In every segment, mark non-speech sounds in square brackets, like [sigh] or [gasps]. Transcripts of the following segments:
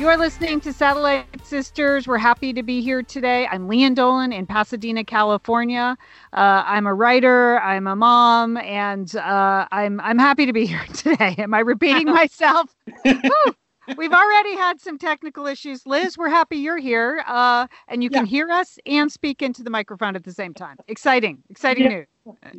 You are listening to Satellite Sisters. We're happy to be here today. I'm Lian Dolan in Pasadena, California. Uh, I'm a writer. I'm a mom, and uh, I'm I'm happy to be [laughs] here today. Am I repeating [laughs] myself? [laughs] We've already had some technical issues. Liz, we're happy you're here, uh, and you can hear us and speak into the microphone at the same time. Exciting, exciting Yeah. news.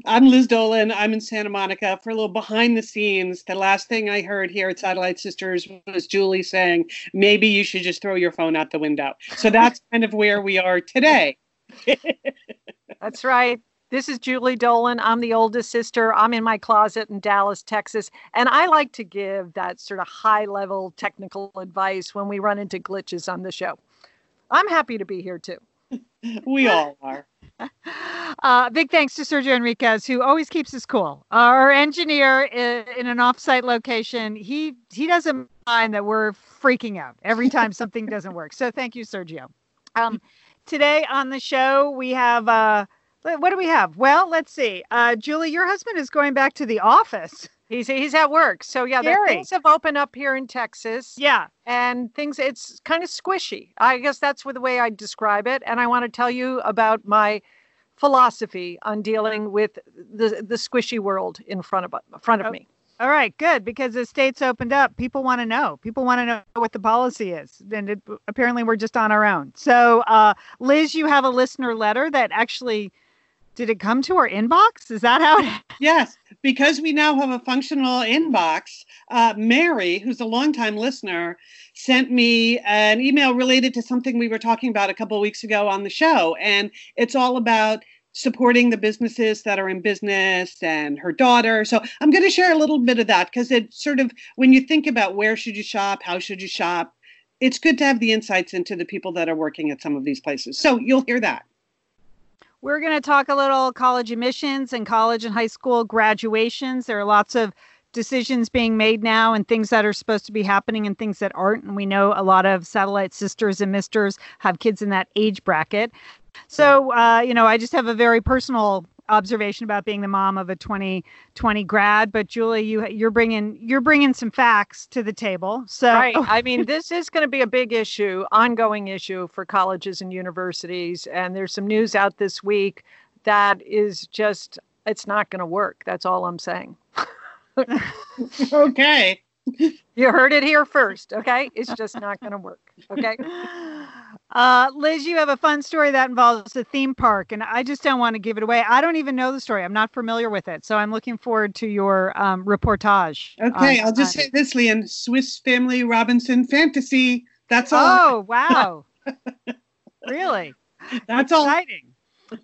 I'm Liz Dolan. I'm in Santa Monica for a little behind the scenes. The last thing I heard here at Satellite Sisters was Julie saying, maybe you should just throw your phone out the window. So that's kind of where we are today. [laughs] That's right. This is Julie Dolan. I'm the oldest sister. I'm in my closet in Dallas, Texas. And I like to give that sort of high level technical advice when we run into glitches on the show. I'm happy to be here too. [laughs] We all are. [laughs] Uh, big thanks to Sergio Enriquez, who always keeps us cool. Our engineer in, in an offsite location, he he doesn't mind that we're freaking out every [laughs] time something doesn't work. So thank you, Sergio. Um, today on the show we have uh, what do we have? Well, let's see. Uh, Julie, your husband is going back to the office. He's he's at work. So yeah, the things have opened up here in Texas. Yeah. and things it's kind of squishy i guess that's the way i describe it and i want to tell you about my philosophy on dealing with the the squishy world in front of front of Oh. me All right, good. Because the states opened up, people want to know. People want to know what the policy is, and it, apparently we're just on our own. So, uh, Liz, you have a listener letter that actually did it come to our inbox? Is that how it? Yes, because we now have a functional inbox. Uh, Mary, who's a longtime listener, sent me an email related to something we were talking about a couple of weeks ago on the show. And it's all about supporting the businesses that are in business and her daughter. So I'm going to share a little bit of that because it sort of, when you think about where should you shop, how should you shop, it's good to have the insights into the people that are working at some of these places. So you'll hear that. We're going to talk a little college admissions and college and high school graduations. There are lots of decisions being made now and things that are supposed to be happening and things that aren't. And we know a lot of satellite sisters and misters have kids in that age bracket. So, uh, you know, I just have a very personal observation about being the mom of a 2020 grad. But Julie, you you're bringing you're bringing some facts to the table. So, right [laughs] i mean this is going to be a big issue ongoing issue for colleges and universities and there's some news out this week that is just it's not going to work that's all i'm saying [laughs] Okay. you heard it here first okay it's just not going to work okay [laughs] Uh, Liz, you have a fun story that involves a theme park, and I just don't want to give it away. I don't even know the story. I'm not familiar with it, so I'm looking forward to your um, reportage. Okay, on- I'll just on- say this, Lian. Swiss Family Robinson Fantasy. That's all. Oh wow! [laughs] really? That's all. Exciting.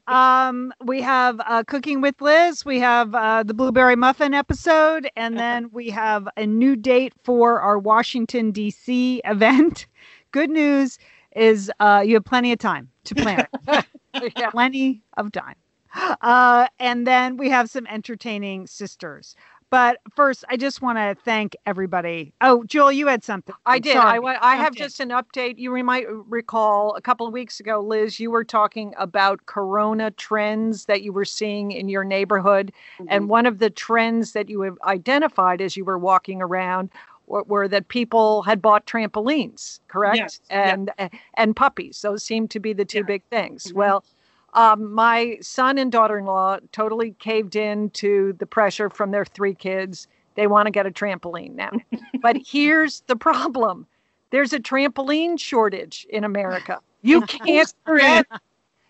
Um, we have uh, Cooking with Liz. We have uh, the Blueberry Muffin episode, and then we have a new date for our Washington D.C. event. [laughs] Good news is uh, you have plenty of time to plan it. [laughs] yeah. plenty of time. Uh, and then we have some entertaining sisters. But first, I just want to thank everybody. Oh, Joel, you had something. I did. Sorry. I, wa- I have Okay. just an update. You might recall a couple of weeks ago, Liz, you were talking about corona trends that you were seeing in your neighborhood. Mm-hmm. And one of the trends that you have identified as you were walking around were, were that people had bought trampolines, correct? Yes. And and puppies. Those seem to be the two Yeah. big things. Mhm. Well, um, my son and daughter-in-law totally caved in to the pressure from their three kids. They want to get a trampoline now. [laughs] but here's the problem. There's a trampoline shortage in America. You [laughs] can't get,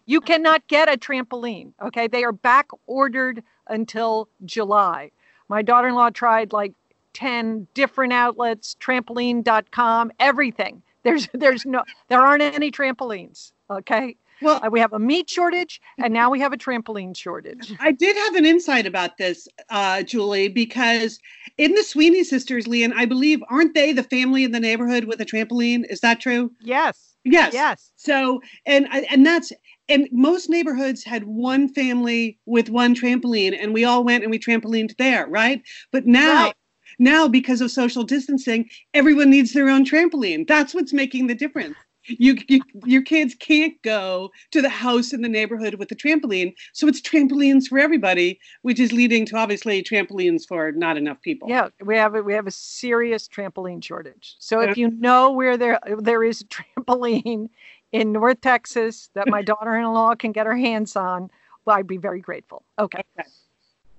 you cannot get a trampoline. Okay. They are back ordered until July. My daughter-in-law tried like 10 different outlets, trampoline.com, everything. There's there's no there aren't any trampolines. Okay. Well, Uh, we have a meat shortage and now we have a trampoline shortage. I did have an insight about this, uh, Julie, because in the Sweeney sisters, Lian, I believe, aren't they the family in the neighborhood with a trampoline? Is that true? Yes. Yes. Yes. So and I- and that's and most neighborhoods had one family with one trampoline, and we all went and we trampolined there, right? But now. Right. Now, because of social distancing, everyone needs their own trampoline. That's what's making the difference. You, you, your kids can't go to the house in the neighborhood with the trampoline, so it's trampolines for everybody, which is leading to obviously trampolines for not enough people. Yeah, we have a, we have a serious trampoline shortage. So if you know where there there is a trampoline in North Texas that my [laughs] daughter-in-law can get her hands on, well, I'd be very grateful. Okay.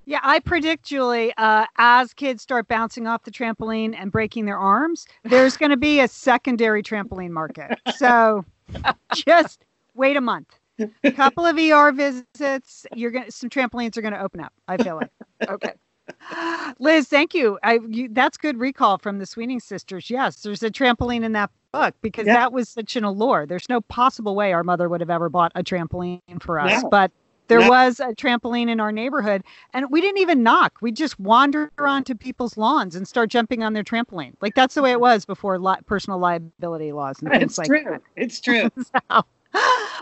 Yeah, I predict, Julie, uh, as kids start bouncing off the trampoline and breaking their arms, there's going to be a secondary trampoline market. So [laughs] just wait a month. A couple of ER visits, you're going to some trampolines are going to open up. I feel like. Okay. [gasps] Liz, thank you. I you, that's good recall from the Sweeney sisters. Yes, there's a trampoline in that book because Yeah. that was such an allure. There's no possible way our mother would have ever bought a trampoline for us, No. but there was a trampoline in our neighborhood, and we didn't even knock. We just wander onto people's lawns and start jumping on their trampoline. Like that's the way it was before li- personal liability laws and things It's like true. that. It's true. [laughs] So,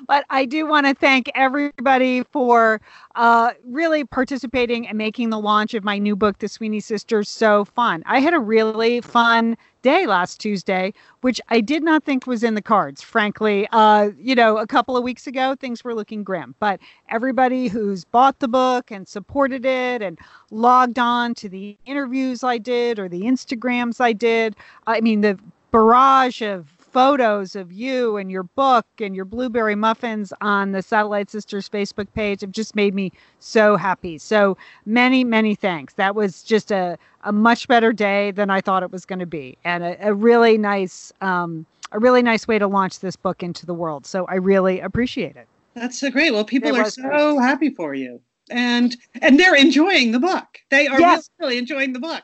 but I do want to thank everybody for uh, really participating and making the launch of my new book, The Sweeney Sisters, so fun. I had a really fun day last Tuesday, which I did not think was in the cards, frankly. Uh, you know, a couple of weeks ago, things were looking grim, but everybody who's bought the book and supported it and logged on to the interviews I did or the Instagrams I did, I mean, the barrage of photos of you and your book and your blueberry muffins on the Satellite Sisters Facebook page have just made me so happy. So many, many thanks. That was just a, a much better day than I thought it was going to be, and a, a really nice, um, a really nice way to launch this book into the world. So I really appreciate it. That's so great. Well, people It are so great. happy for you, and and they're enjoying the book. They are Yes. really enjoying the book.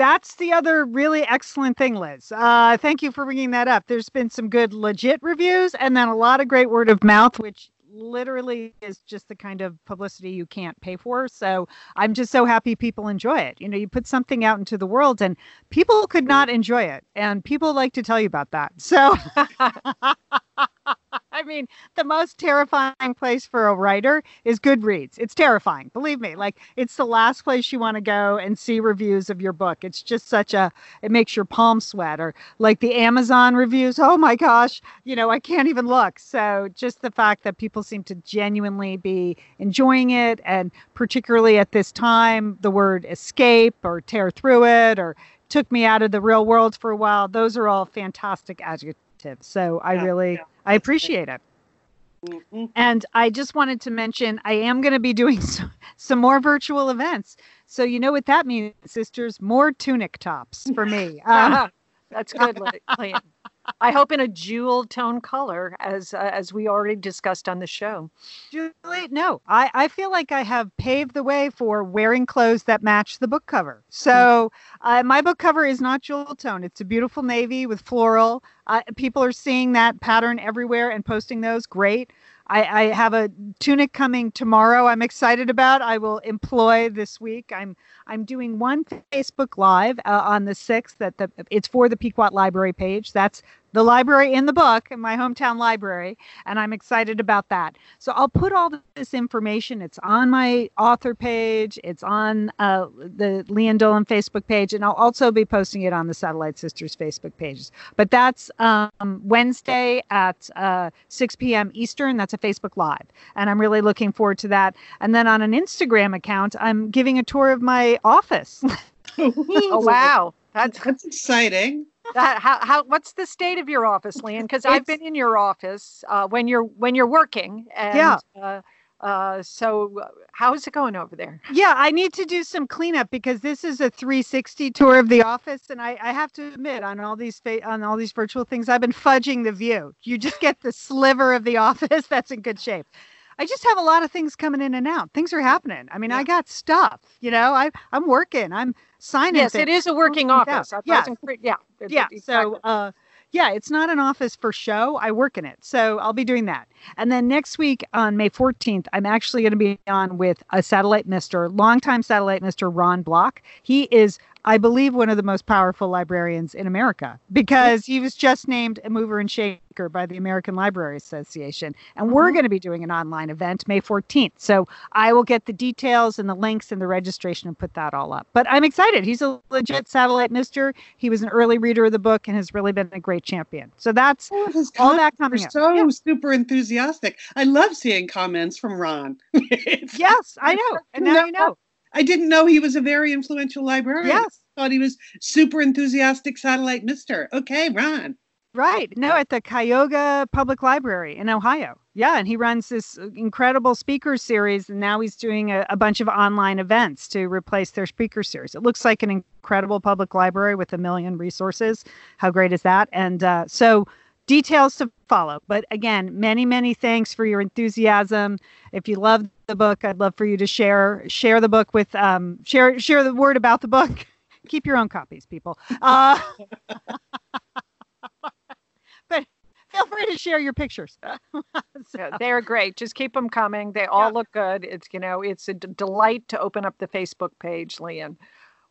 That's the other really excellent thing, Liz. Uh, thank you for bringing that up. There's been some good legit reviews and then a lot of great word of mouth, which literally is just the kind of publicity you can't pay for. So I'm just so happy people enjoy it. You know, you put something out into the world and people could not enjoy it. And people like to tell you about that. So [laughs] I mean, the most terrifying place for a writer is Goodreads. It's terrifying, believe me. Like, it's the last place you want to go and see reviews of your book. It's just such a, it makes your palms sweat. Or like the Amazon reviews, oh my gosh, you know, I can't even look. So, just the fact that people seem to genuinely be enjoying it, and particularly at this time, the word escape or tear through it or took me out of the real world for a while, those are all fantastic adjectives. So, I Yeah, really, yeah, I appreciate it. Mhm. And I just wanted to mention I am going to be doing [laughs] some, some more virtual events. So you know what that means, sisters? More tunic tops for me. Uh, [laughs] That's good, Li- Lian. I hope in a jewel tone color, as uh, as we already discussed on the show. Julie, no, I, I feel like I have paved the way for wearing clothes that match the book cover. So uh, my book cover is not jewel tone. It's a beautiful navy with floral. Uh, people are seeing that pattern everywhere and posting those. Great. I, I have a tunic coming tomorrow. I'm excited about. I will employ this week. I'm I'm doing one Facebook Live uh, on the sixth. That the it's for the Pequot Library page. That's the library in the book in my hometown library, and I'm excited about that. So I'll put all this information. It's on my author page. It's on uh, the Lian Dolan Facebook page, and I'll also be posting it on the Satellite Sisters Facebook pages. But that's um, Wednesday at uh, 6 p.m. Eastern. That's a Facebook Live, and I'm really looking forward to that. And then on an Instagram account, I'm giving a tour of my office. [laughs] [laughs] Oh wow, that's That's exciting. That. How how what's the state of your office, Lian? Because I've been in your office uh, when you're when you're working. And, Yeah. Uh, uh, so uh, how is it going over there? Yeah, I need to do some cleanup because this is a 360 tour of the office, and I, I have to admit, on all these fa- on all these virtual things, I've been fudging the view. You just get the sliver of the [laughs] office that's in good shape. I just have a lot of things coming in and out. Things are happening. I mean, I got stuff. You know, I I'm working. I'm signing. Yes, things. it is a working office. Yeah. yeah. Yeah. exactly. So, uh, yeah, it's not an office for show. I work in it. So I'll be doing that. And then next week on May 14th, I'm actually going to be on with a satellite mister, longtime satellite mister Ron Block. He is I believe, one of the most powerful librarians in America because he was just named a mover and shaker by the American Library Association. And we're Mhm. going to be doing an online event May 14th. So I will get the details and the links and the registration and put that all up. But I'm excited. He's a legit satellite mister. He was an early reader of the book and has really been a great champion. So that's Oh, all that coming up. so Yeah. super enthusiastic. I love seeing comments from Ron. [laughs] Yes, I know. And now you know. I didn't know he was a very influential librarian. Yes. I thought he was super enthusiastic satellite mister. Okay, Ron. Right. No, at the Cuyahoga Public Library in Ohio. Yeah. And he runs this incredible speaker series. And now he's doing a, a bunch of online events to replace their speaker series. It looks like an incredible public library with a million resources. How great is that? And uh, so details to follow. But again, many, many thanks for your enthusiasm. If you love the book, I'd love for you to share share the book with um share share the word about the book. [laughs] Keep your own copies, people. Uh, [laughs] but feel free to share your pictures. [laughs] So- Yeah, they're great. Just keep them coming. They all Yeah. look good. It's you know, it's a d- delight to open up the Facebook page, Lian.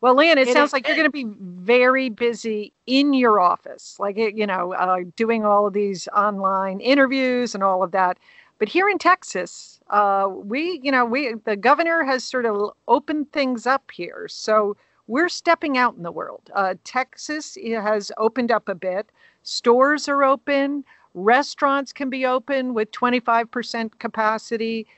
Well, Lian, it, It sounds is. like you're going to be very busy in your office, like you know, uh, doing all of these online interviews and all of that. But here in Texas, uh, we, you know, we the governor has sort of opened things up here, so we're stepping out in the world. Uh, Texas has opened up a bit. Stores are open. Restaurants can be open with 25% capacity.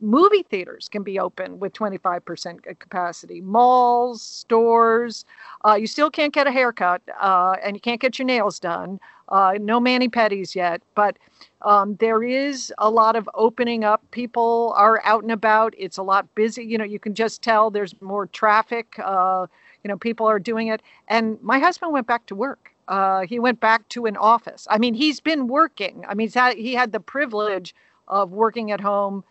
Movie theaters can be open with 25% capacity. Malls, stores. Uh, you still can't get a haircut uh, and you can't get your nails done. Uh, no mani pedis yet, but um, there is a lot of opening up. People are out and about. It's a lot busy. You know, you can just tell there's more traffic. Uh, you know, people are doing it. And my husband went back to work. Uh, he went back to an office. I mean, he's been working. I mean, had, he had the privilege of working at home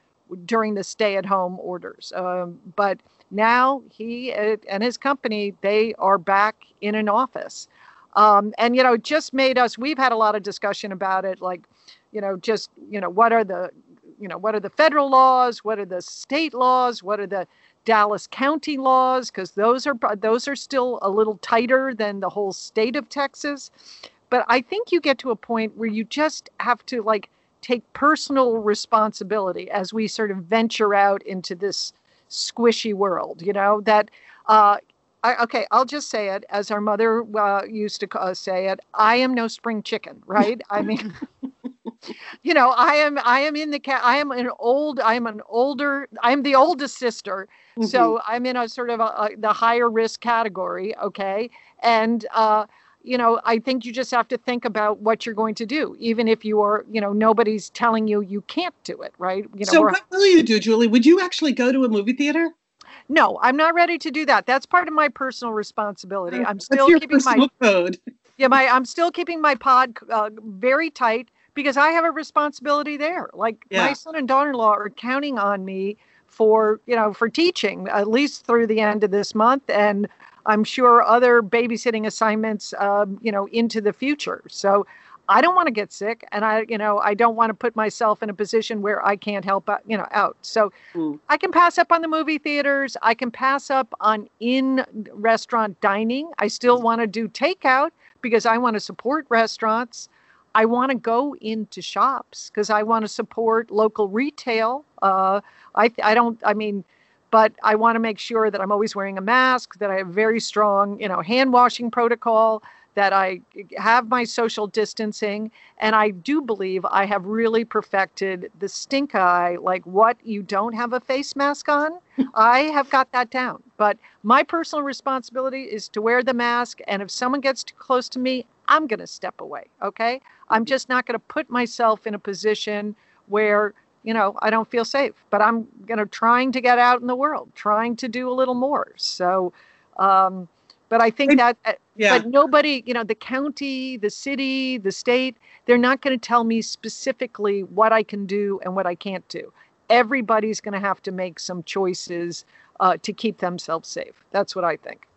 during the stay-at-home orders. Um, but now he and his company they are back in an office. Um, and you know, just made us. We've had a lot of discussion about it, like, you know, just you know, what are the, you know, what are the federal laws? What are the state laws? What are the Dallas County laws? Because those are those are still a little tighter than the whole state of Texas. But I think you get to a point where you just have to like take personal responsibility as we sort of venture out into this squishy world. You know that. Uh, I, okay, I'll just say it as our mother uh, used to uh, say it. I am no spring chicken, right? I mean, [laughs] you know, I am. I am in the cat. I am an old. I am an older. I am the oldest sister, Mm-hmm. so I'm in a sort of a, a, the higher risk category. Okay, and uh, you know, I think you just have to think about what you're going to do, even if you are, you know, nobody's telling you you can't do it, right? You know, so what will you do, Julie? Would you actually go to a movie theater? no, I'm not ready to do that. That's part of my personal responsibility. I'm still keeping my code? yeah, my I'm still keeping my pod uh, very tight because I have a responsibility there. Like Yeah. my son and daughter-in-law are counting on me for you know for teaching at least through the end of this month, and I'm sure other babysitting assignments, um, you know, into the future. So. I don't want to get sick, and I, you know, I don't want to put myself in a position where I can't help, out, you know, out. So, Mm. I can pass up on the movie theaters. I can pass up on in restaurant dining. I still want to do takeout because I want to support restaurants. I want to go into shops because I want to support local retail. Uh, I I don't. I mean, but I want to make sure that I'm always wearing a mask. That I have very strong, you know, hand washing protocol. That I have my social distancing, and I do believe I have really perfected the stink eye. Like what you don't have a face mask on, [laughs] I have got that down. But my personal responsibility is to wear the mask, and if someone gets too close to me, I'm going to step away. Okay. I'm just not going to put myself in a position where, you know, I don't feel safe, but I'm you know, trying to get out in the world, trying to do a little more. So, um, but I think that, uh, Yeah. but nobody, you know, the county, the city, the state, they're not going to tell me specifically what I can do and what I can't do. Everybody's going to have to make some choices uh, to keep themselves safe. That's what I think.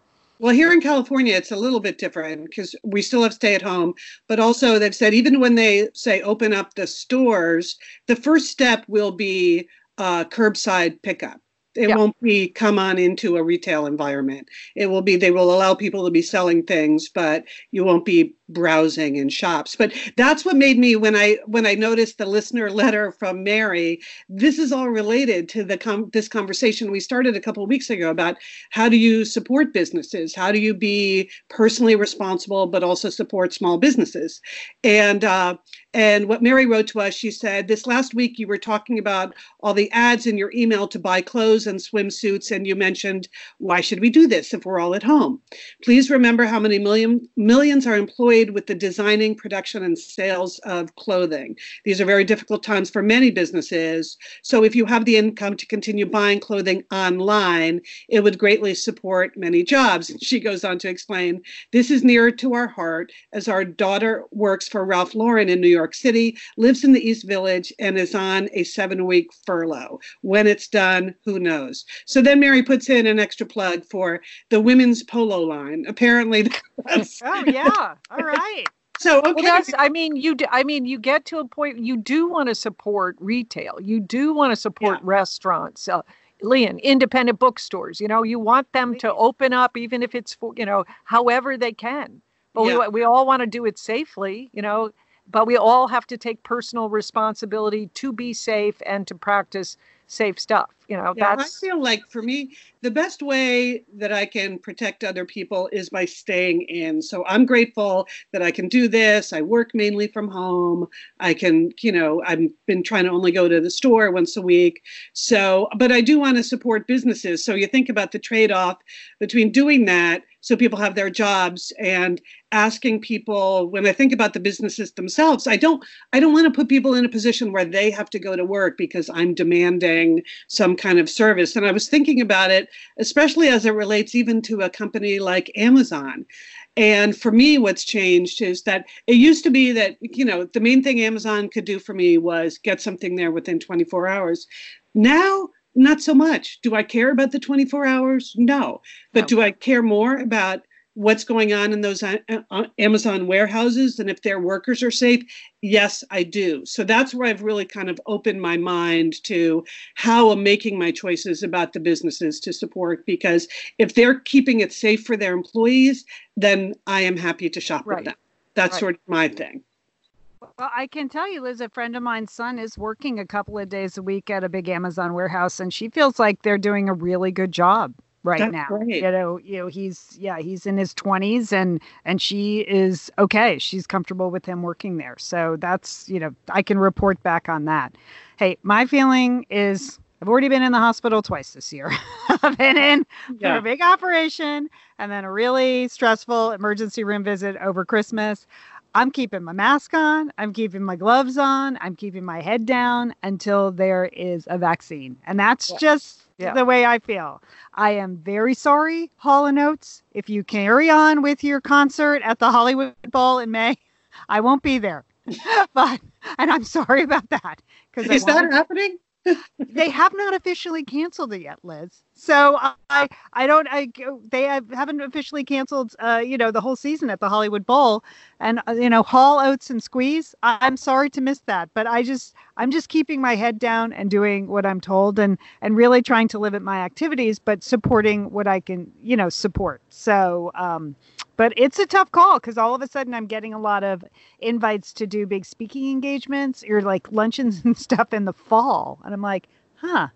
Well, here in California, it's a little bit different because we still have stay at home. But also, they've said even when they say open up the stores, the first step will be uh, curbside pickup. It Yeah. won't be come on into a retail environment. It will be they will allow people to be selling things, but you won't be browsing in shops. But that's what made me when I when I noticed the listener letter from Mary. This is all related to the com- this conversation we started a couple weeks ago about how do you support businesses? How do you be personally responsible but also support small businesses? And uh, and what Mary wrote to us, she said, this last week you were talking about all the ads in your email to buy clothes and swimsuits, and you mentioned, why should we do this if we're all at home? Please remember how many million, millions are employed with the designing, production, and sales of clothing. These are very difficult times for many businesses. So if you have the income to continue buying clothing online, it would greatly support many jobs. She goes on to explain this is near to our heart as our daughter works for Ralph Lauren in New York City, lives in the East Village, and is on a seven week furlough. When it's done, who knows? So then Mary puts in an extra plug for the women's polo line. Apparently, [laughs] Oh yeah. All right. So okay. Well, that's. I mean, you. Do, I mean, you get to a point. You do want to support retail. You do want to support Yeah. restaurants. Uh, Lian, independent bookstores. You know, you want them to open up, even if it's for you know, however they can. But Yeah. we we all want to do it safely. You know, but we all have to take personal responsibility to be safe and to practice safe stuff. You know, Yeah, that's I feel like for me, the best way that I can protect other people is by staying in. So I'm grateful that I can do this. I work mainly from home. I can, you know, I've been trying to only go to the store once a week. So, but I do want to support businesses. So you think about the trade off between doing that so people have their jobs and asking people when I think about the businesses themselves, I don't I don't want to put people in a position where they have to go to work because I'm demanding some kind of service. And I was thinking about it, especially as it relates even to a company like Amazon. And for me, what's changed is that it used to be that, you know, the main thing Amazon could do for me was get something there within 24 hours. Now, not so much. Do I care about the 24 hours? No. But No. do I care more about what's going on in those uh, uh, Amazon warehouses and if their workers are safe? Yes, I do. So that's where I've really kind of opened my mind to how I'm making my choices about the businesses to support because if they're keeping it safe for their employees, then I am happy to shop Right. with them. That's Right. sort of my thing. Well, I can tell you, Liz, a friend of mine's son is working a couple of days a week at a big Amazon warehouse, and she feels like they're doing a really good job right That's now. great. You know, you know, he's yeah, he's in his twenties, and and she is okay. She's comfortable with him working there, so that's you know, I can report back on that. Hey, my feeling is. I've already been in the hospital twice this year. [laughs] I've been in for a big operation and then a really stressful emergency room visit over Christmas. I'm keeping my mask on. I'm keeping my gloves on. I'm keeping my head down until there is a vaccine. And that's Yeah. just Yeah. the way I feel. I am very sorry, Hall and Oates. If you carry on with your concert at the Hollywood Bowl in May, I won't be there. [laughs] but and I'm sorry about that because Is that happening? [laughs] they have not officially canceled it yet, Liz. So I, I don't, I, they have, haven't officially canceled, uh, you know, the whole season at the Hollywood Bowl, and uh, you know, Hall, Oates and Squeeze. I'm sorry to miss that, but I just, I'm just keeping my head down and doing what I'm told, and and really trying to limit my activities, but supporting what I can, you know, support. So, um, but it's a tough call because all of a sudden I'm getting a lot of invites to do big speaking engagements or like luncheons [laughs] and stuff in the fall, and I'm like, huh.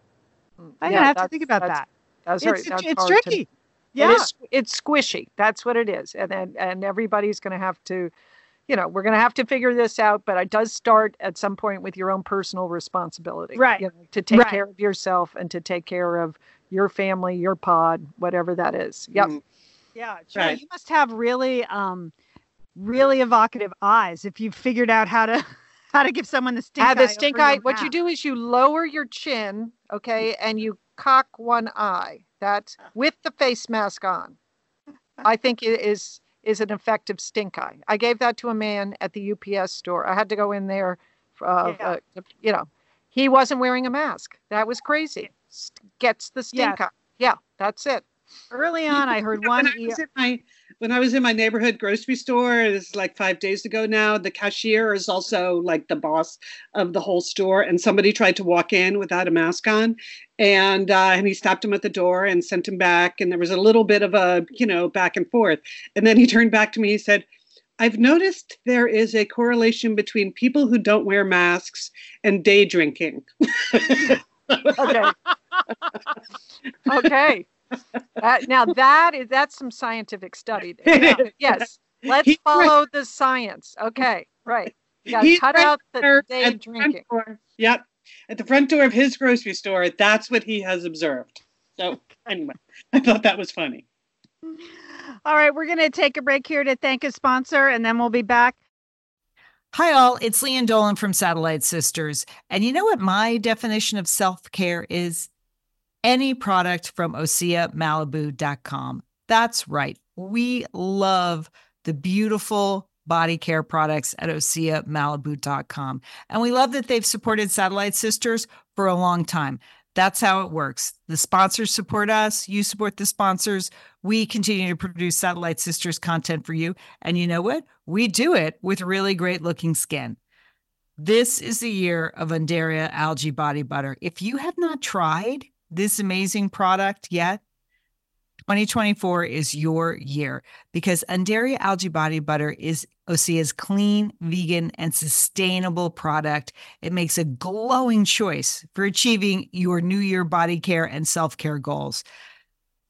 I'm Yeah, gonna have to think about that's- that. That's It's, right. That's it's hard to- tricky. It Yeah. is, it's squishy. That's what it is. And then and everybody's going to have to, you know, we're going to have to figure this out. But it does start at some point with your own personal responsibility, Right. You know, to take Right. care of yourself and to take care of your family, your pod, whatever that is. Yep. Mm. Yeah, sure. Right. You must have really, um, really evocative eyes if you've figured out how to [laughs] how to give someone the stink eye. the stink eye. your What you do is you lower your chin, okay, and you cock one eye. That with the face mask on. [laughs] I think it is is an effective stink eye. I gave that to a man at the UPS store. I had to go in there, uh, Yeah. uh, you know, he wasn't wearing a mask. That was crazy. Gets the stink Yes. eye. Yeah, that's it. Early on, I heard one. I was in my when I was in my neighborhood grocery store, this is like five days ago now, the cashier is also like the boss of the whole store. And somebody tried to walk in without a mask on. And uh, and he stopped him at the door and sent him back. And there was a little bit of a, you know, back and forth. And then he turned back to me, he said, I've noticed there is a correlation between people who don't wear masks and day drinking. [laughs] okay. [laughs] okay. Uh, now that is that's some scientific study. There. [laughs] Yeah. Yes. Let's he follow the science. Okay. Right. You got cut out the day drinking. Yep. At the front door of his grocery store, that's what he has observed. So anyway, [laughs] I thought that was funny. All right, we're going to take a break here to thank a sponsor, and then we'll be back. Hi, all. It's Lian Dolan from Satellite Sisters. And you know what my definition of self care is? Any product from OseaMalibu.com. That's right. We love the beautiful body care products at OseaMalibu.com. And we love that they've supported Satellite Sisters for a long time. That's how it works. The sponsors support us, you support the sponsors. We continue to produce Satellite Sisters content for you. And you know what? We do it with really great looking skin. This is the year of Undaria Algae Body Butter. If you have not tried this amazing product yet, 2024 is your year because Undaria Algae Body Butter is Osea's clean, vegan, and sustainable product. It makes a glowing choice for achieving your New Year body care and self care goals.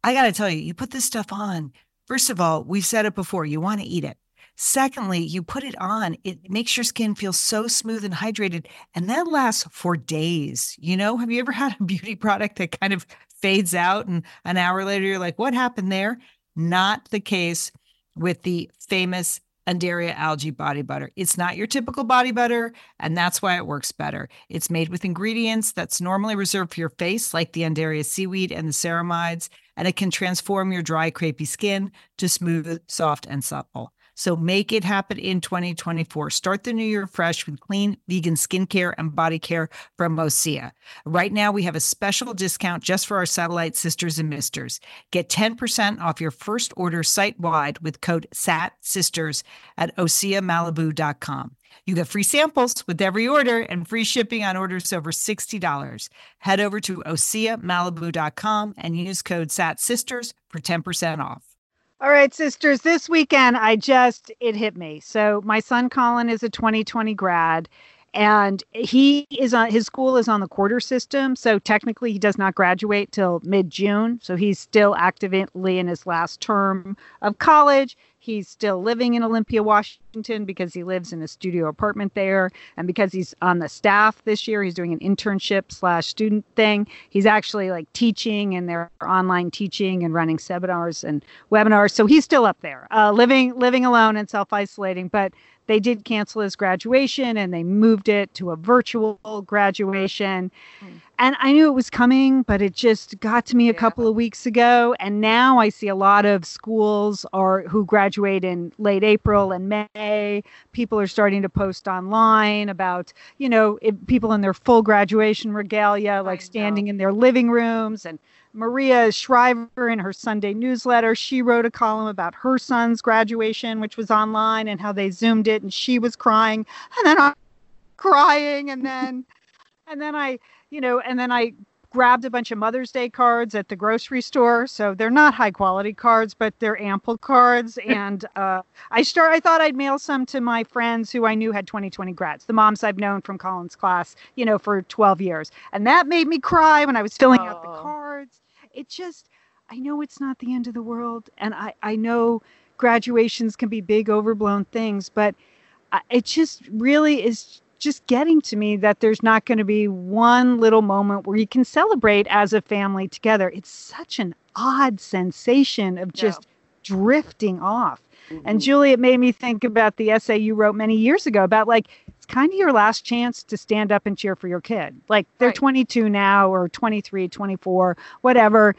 I got to tell you, you put this stuff on. First of all, we've said it before, you want to eat it. Secondly, you put it on, it makes your skin feel so smooth and hydrated, and that lasts for days. You know, have you ever had a [laughs] beauty product that kind of fades out and an hour later you're like, what happened there? Not the case with the famous Undaria algae body butter. It's not your typical body butter, and that's why it works better. It's made with ingredients that's normally reserved for your face, like the Undaria seaweed and the ceramides, and it can transform your dry, crepey skin to smooth, soft, and supple. So make it happen in 2024. Start the new year fresh with clean vegan skincare and body care from Osea. Right now, we have a special discount just for our satellite sisters and misters. Get 10% off your first order site wide with code SATSisters at OseaMalibu.com. You get free samples with every order and free shipping on orders over $60. Head over to OseaMalibu.com and use code SATSisters for 10% off. All right, sisters, this weekend I just, it hit me. So my son Colin is a 2020 grad and he is on his school is on the quarter system so technically he does not graduate till mid-june so he's still actively in his last term of college he's still living in olympia washington because he lives in a studio apartment there and because he's on the staff this year he's doing an internship slash student thing he's actually like teaching and they're online teaching and running seminars and webinars so he's still up there uh, living living alone and self-isolating but they did cancel his graduation and they moved it to a virtual graduation. Mm. And I knew it was coming, but it just got to me a yeah. couple of weeks ago. And now I see a lot of schools are who graduate in late April and May. People are starting to post online about, you know, people in their full graduation regalia, like standing in their living rooms and Maria Shriver in her Sunday newsletter, she wrote a column about her son's graduation, which was online, and how they zoomed it, and she was crying, and then I'm crying, and then, and then I, you know, and then I grabbed a bunch of Mother's Day cards at the grocery store. So they're not high quality cards, but they're ample cards. [laughs] And uh, I start. I thought I'd mail some to my friends who I knew had 2020 grads, the moms I've known from Colin's class, you know, for 12 years. And that made me cry when I was filling oh. out the cards it just I know it's not the end of the world, and I I know graduations can be big overblown things, but it just really is just getting to me that there's not going to be one little moment where you can celebrate as a family together. It's such an odd sensation of just yeah. drifting off. Mm-hmm. And Julie, it made me think about the essay you wrote many years ago about like it's kind of your last chance to stand up and cheer for your kid. Like they're right. 22 now or 23, 24, whatever.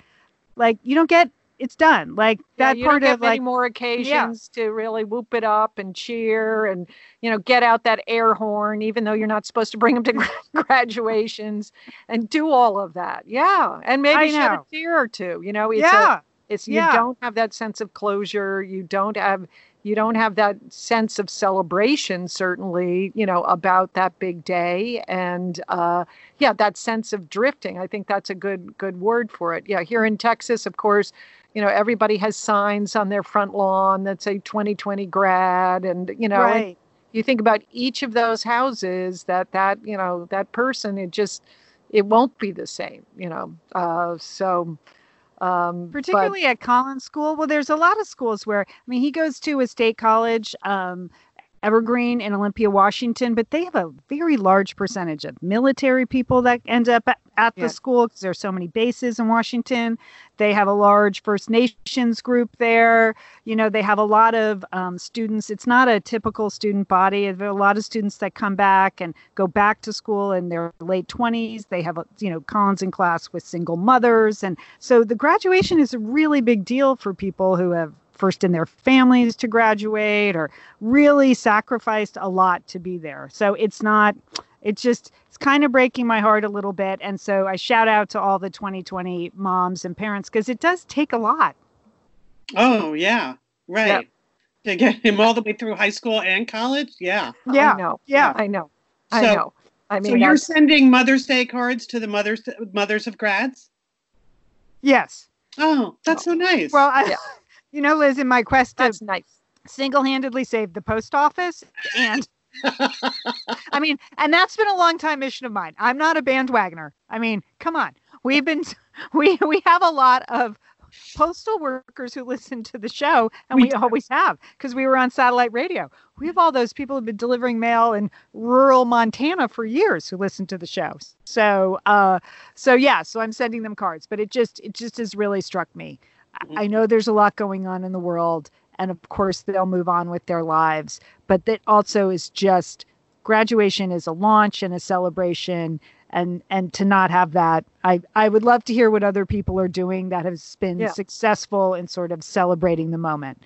Like you don't get it's done. Like yeah, that part of like more occasions yeah. to really whoop it up and cheer and you know get out that air horn, even though you're not supposed to bring them to [laughs] graduations and do all of that. Yeah, and maybe shed a tear or two. You know, it's yeah. a It's Yeah. you don't have that sense of closure. You don't have you don't have that sense of celebration certainly you know about that big day and uh, yeah that sense of drifting i think that's a good good word for it yeah here in texas of course you know everybody has signs on their front lawn that say 2020 grad and you know and you think about each of those houses that that you know that person it just it won't be the same you know uh, so um but- particularly at Colin's School. Well, there's a lot of schools where I mean he goes to a state college, um, Evergreen in Olympia, Washington, but they have a very large percentage of military people that end up at, at Yeah. the school because there's so many bases in Washington. They have a large First Nations group there. You know, they have a lot of um, students. It's not a typical student body. There are a lot of students that come back and go back to school in their late 20s. They have, you know, Colin's in class with single mothers. And so the graduation is a really big deal for people who have first in their families to graduate or really sacrificed a lot to be there. So it's not, it's just, it's kind of breaking my heart a little bit. And so I shout out to all the 2020 moms and parents because it does take a lot. Oh yeah, right. To get him all the way through high school and college, yeah. Yeah. I know. Yeah. I know. I So- know. I mean, so you're that's- sending Mother's Day cards to the mothers mothers of grads. Yes. Oh, that's so nice. Well, I, Yeah. [laughs] you know, Liz, in my quest to nice. single-handedly save the post office and [laughs] I mean, and that's been a long time mission of mine. I'm not a bandwagoner. I mean, come on. We've been [laughs] we we have a lot of postal workers who listen to the show and We we, always have because we were on satellite radio. We have all those people who've been delivering mail in rural Montana for years who listen to the show. So uh so yeah, so I'm sending them cards, but it just it just has really struck me. I- know there's a lot going on in the world and of course they'll move on with their lives but that also is just graduation is a launch and a celebration and and to not have that i i would love to hear what other people are doing that has been Yeah. successful in sort of celebrating the moment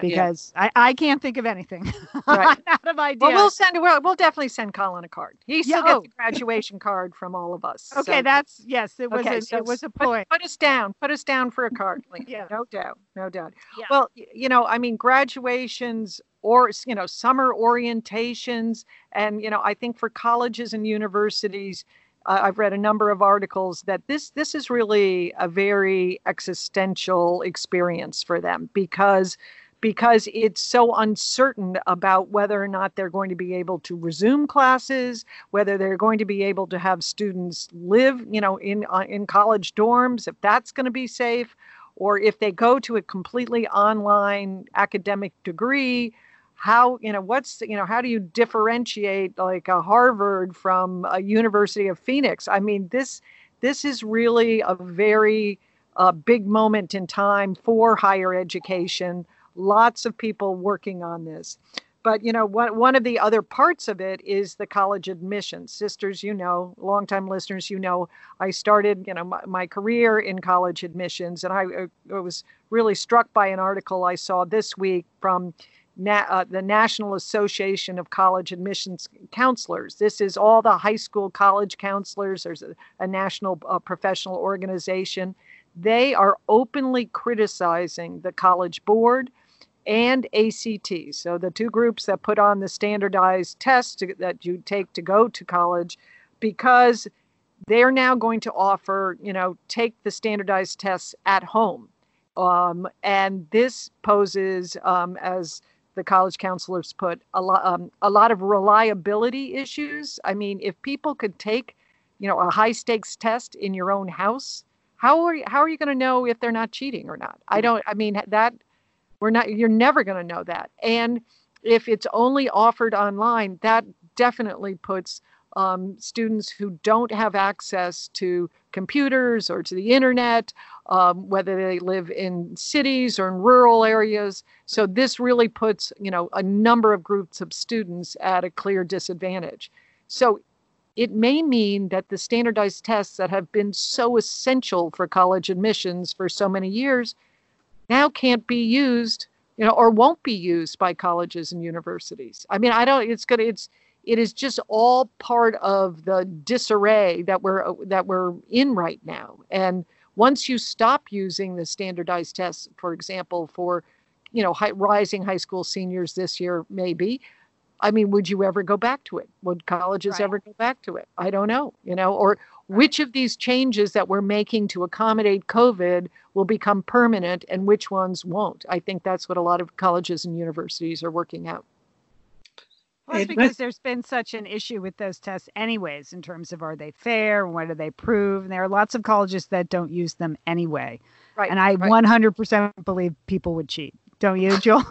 because i i can't think of anything [laughs] Right. Out of ideas Well, we'll send. We'll, we'll definitely send Colin a card. He still Yeah, gets oh. a graduation card from all of us. okay so- that's yes it was Okay, a, so it was a point Put us down. Put us down for a card, [laughs] Lena. Yeah. No doubt. No doubt. Yeah. Well, you know, I mean, graduations or you know, summer orientations, and you know, I think for colleges and universities, uh, I've read a number of articles that this this is really a very existential experience for them because because it's so uncertain about whether or not they're going to be able to resume classes, whether they're going to be able to have students live, you know, in uh, in college dorms, if that's going to be safe, or if they go to a completely online academic degree, how you know what's you know how do you differentiate like a Harvard from a University of Phoenix? I mean this this is really a very uh, big moment in time for higher education lots of people working on this. But you know, one one of the other parts of it is the college admissions. Sisters, you know, longtime listeners, you know, I started, you know, my, my career in college admissions, and I, uh, I was really struck by an article I saw this week from na- uh, the National Association of College Admissions Counselors. This is all the high school college counselors. There's a, a national uh, professional organization. They are openly criticizing the College Board and ACT. So the two groups that put on the standardized tests to, that you take to go to college, because they're now going to offer, you know, take the standardized tests at home. Um, and this poses, um, as the college counselors put, a lot, um, a lot of reliability issues. I mean, if people could take, you know, a high stakes test in your own house, how are you, how are you going to know if they're not cheating or not? I don't. I mean, that we're not. You're never going to know that. And if it's only offered online, that definitely puts um, students who don't have access to computers or to the internet, um, whether they live in cities or in rural areas. So this really puts, you know, a number of groups of students at a clear disadvantage. So it may mean that the standardized tests that have been so essential for college admissions for so many years now can't be used, you know, or won't be used by colleges and universities. I mean, I don't. It's gonna. It's it is just all part of the disarray that we're uh, that we're in right now, and once you stop using the standardized tests, for example, for you know high, rising high school seniors this year, maybe. I mean, would you ever go back to it? Would colleges Right. ever go back to it? I don't know. You know, or which of these changes that we're making to accommodate COVID will become permanent and which ones won't? I think that's what a lot of colleges and universities are working out. Plus, It because must- there's been such an issue with those tests, anyways, in terms of are they fair? and What do they prove? And there are lots of colleges that don't use them anyway. Right. And I right. 100% believe people would cheat. Don't you, [laughs] Joel?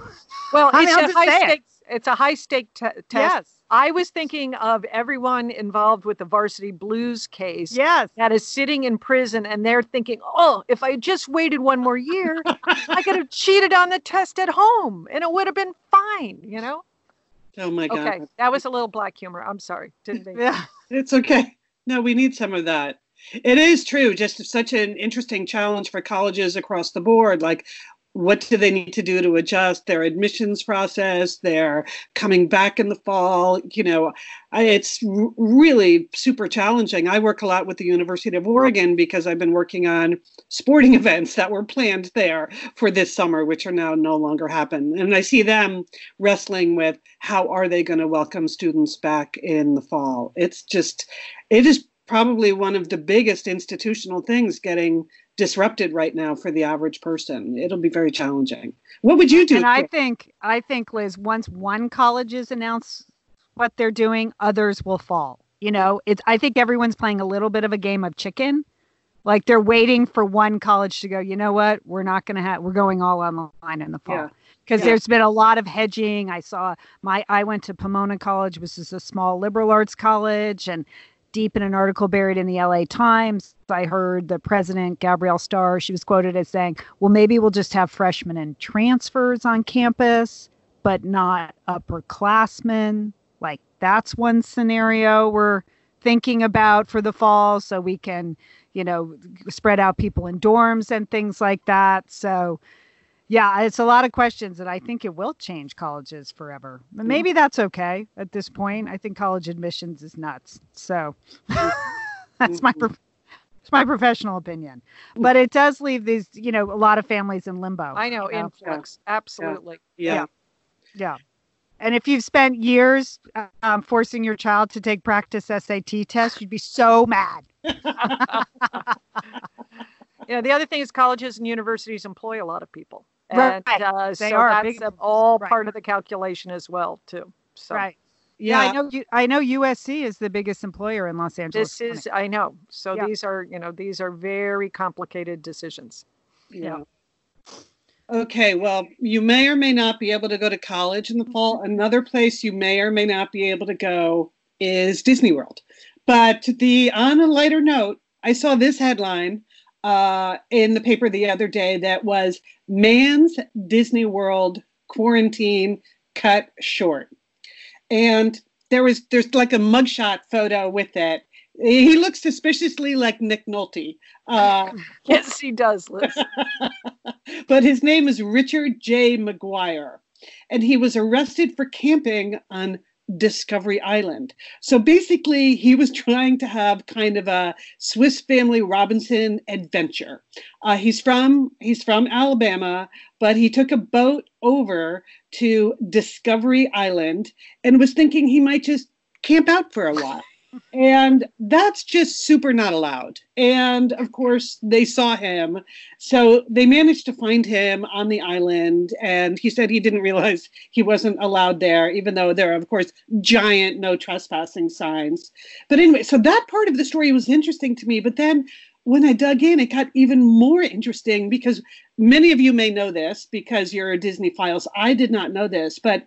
Well, I mean, it's a just high say it. stakes. It's a high stake te- test. yes. I was thinking of everyone involved with the Varsity Blues case Yes. that is sitting in prison, and they're thinking, "Oh, if I just waited one more year, I could have [laughs] cheated on the test at home, and it would have been fine." You know? Oh my God. Okay, that was a little black humor. I'm sorry. Didn't mean. Yeah. [laughs] It's okay. No, we need some of that. It is true. Just such an interesting challenge for colleges across the board. Like, what do they need to do to adjust their admissions process? They're coming back in the fall. You know, it's really super challenging. I work a lot with the University of Oregon because I've been working on sporting [laughs] events that were planned there for this summer, which are now no longer happen. And I see them wrestling with how are they going to welcome students back in the fall. It's just, it is probably one of the biggest institutional things getting disrupted right now for the average person. It'll be very challenging. What would you do? And I think, I think, Liz, once one colleges announce what they're doing, others will fall. You know, it's. I think everyone's playing a little bit of a game of chicken. Like they're waiting for one college to go. You know what? We're not going to have. We're going all online in the fall. Yeah. because Yeah. there's been a lot of hedging. I saw my I went to Pomona College, which is a small liberal arts college, and deep in an article buried in the LA Times, I heard the president Gabrielle Starr. She was quoted as saying, "Well, maybe we'll just have freshmen and transfers on campus, but not upperclassmen." Like that's one scenario we're thinking about for the fall, so we can, you know, spread out people in dorms and things like that. So yeah, it's a lot of questions, and I think it will change colleges forever. But Maybe that's okay at this point. I think college admissions is nuts. So [laughs] that's my prof- it's my professional opinion. But it does leave these, you know, a lot of families in limbo. I know you influx. Absolutely. yeah. Yeah. And if you've spent years um, forcing your child to take practice SAT tests, you'd be so mad. [laughs] [laughs] You know, the other thing is colleges and universities employ a lot of people. Right. And uh, They so are that's big- all right. part of the calculation as well, too. So Right. Yeah, I know. You, I know USC is the biggest employer in Los Angeles. this is, I know. So Yeah. these are, you know, these are very complicated decisions. Yeah. Okay, well, you may or may not be able to go to college in the fall. Another place you may or may not be able to go is Disney World. But the on a lighter note, I saw this headline uh, in the paper the other day that was "Man's Disney World quarantine cut short," and there was there's like a mugshot photo with it. He looks suspiciously like Nick Nolte. Uh, [laughs] Yes, he does, Liz. [laughs] but his name is Richard J. McGuire, and he was arrested for camping on Discovery Island. So basically, he was trying to have kind of a Swiss Family Robinson adventure. Uh, he's from he's from Alabama, but he took a boat over to Discovery Island and was thinking he might just camp out for a while. And that's just super not allowed. And of course, they saw him. So they managed to find him on the island. And he said he didn't realize he wasn't allowed there, even though there are, of course, giant no trespassing signs. But anyway, so that part of the story was interesting to me. But then when I dug in, it got even more interesting because many of you may know this because you're a Disney files. I did not know this, but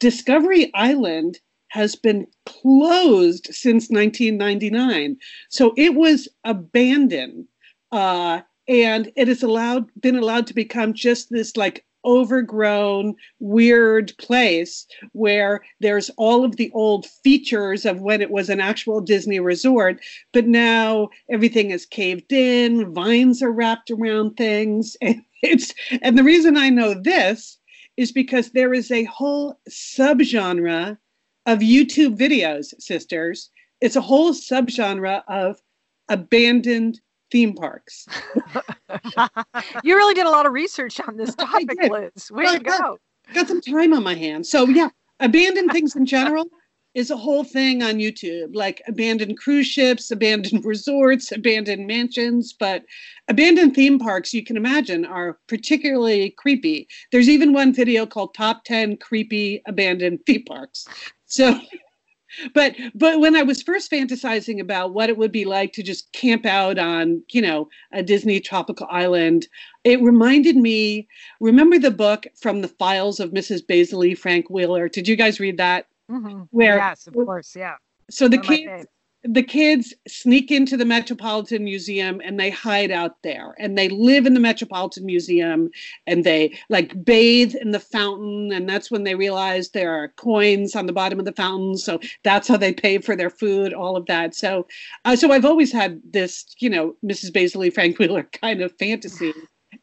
Discovery Island has been closed since 1999. So it was abandoned, uh, and it has allowed been allowed to become just this like overgrown, weird place where there's all of the old features of when it was an actual Disney resort, but now everything is caved in, vines are wrapped around things, [laughs] and it's and the reason I know this is because there is a whole subgenre of YouTube videos, sisters. It's a whole subgenre of abandoned theme parks. [laughs] you really did a lot of research on this [laughs] topic. Liz. Way Well, to go. Got some time on my hands. So yeah, abandoned things in general is a whole thing on YouTube, like abandoned cruise ships, abandoned resorts, abandoned mansions, but abandoned theme parks, you can imagine, are particularly creepy. There's even one video called Top 10 Creepy Abandoned Theme Parks. So [laughs] but but when I was first fantasizing about what it would be like to just camp out on, you know, a Disney tropical island, it reminded me, remember the book from the files of Mrs. Baisley Frank Wheeler? Did you guys read that? Mhm. Where Yes, of course. Yeah. so the One of my kids. The kids sneak into the Metropolitan Museum and they hide out there and they live in the Metropolitan Museum and they like bathe in the fountain and that's when they realize there are coins on the bottom of the fountain. So that's how they pay for their food all of that. So uh, so I've always had this you know Mrs. Baisley Frank Wheeler kind of fantasy.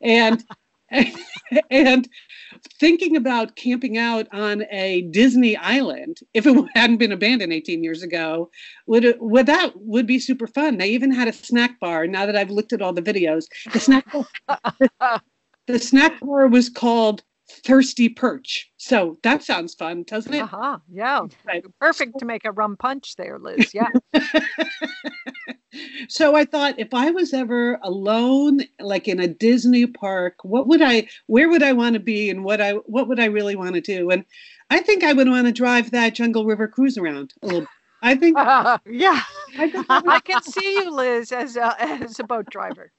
And [laughs] and thinking about camping out on a Disney island if it [laughs] hadn't been abandoned 18 years ago would it, would that would be super fun. They even had a snack bar. Now that I've looked at all the videos, the snack bar, [laughs] the snack bar was called Thirsty Perch. So that sounds fun, doesn't it? Uh-huh. Yeah. Right. Perfect to make a rum punch there, Liz. Yeah. [laughs] so I thought if I was ever alone, like in a Disney park, what would I, where would I want to be, and what I, what would I really want to do? And I think I would want to drive that Jungle River cruise around a little. I think. I [laughs] yeah. I think would- can see you, Liz, as a, as a boat driver.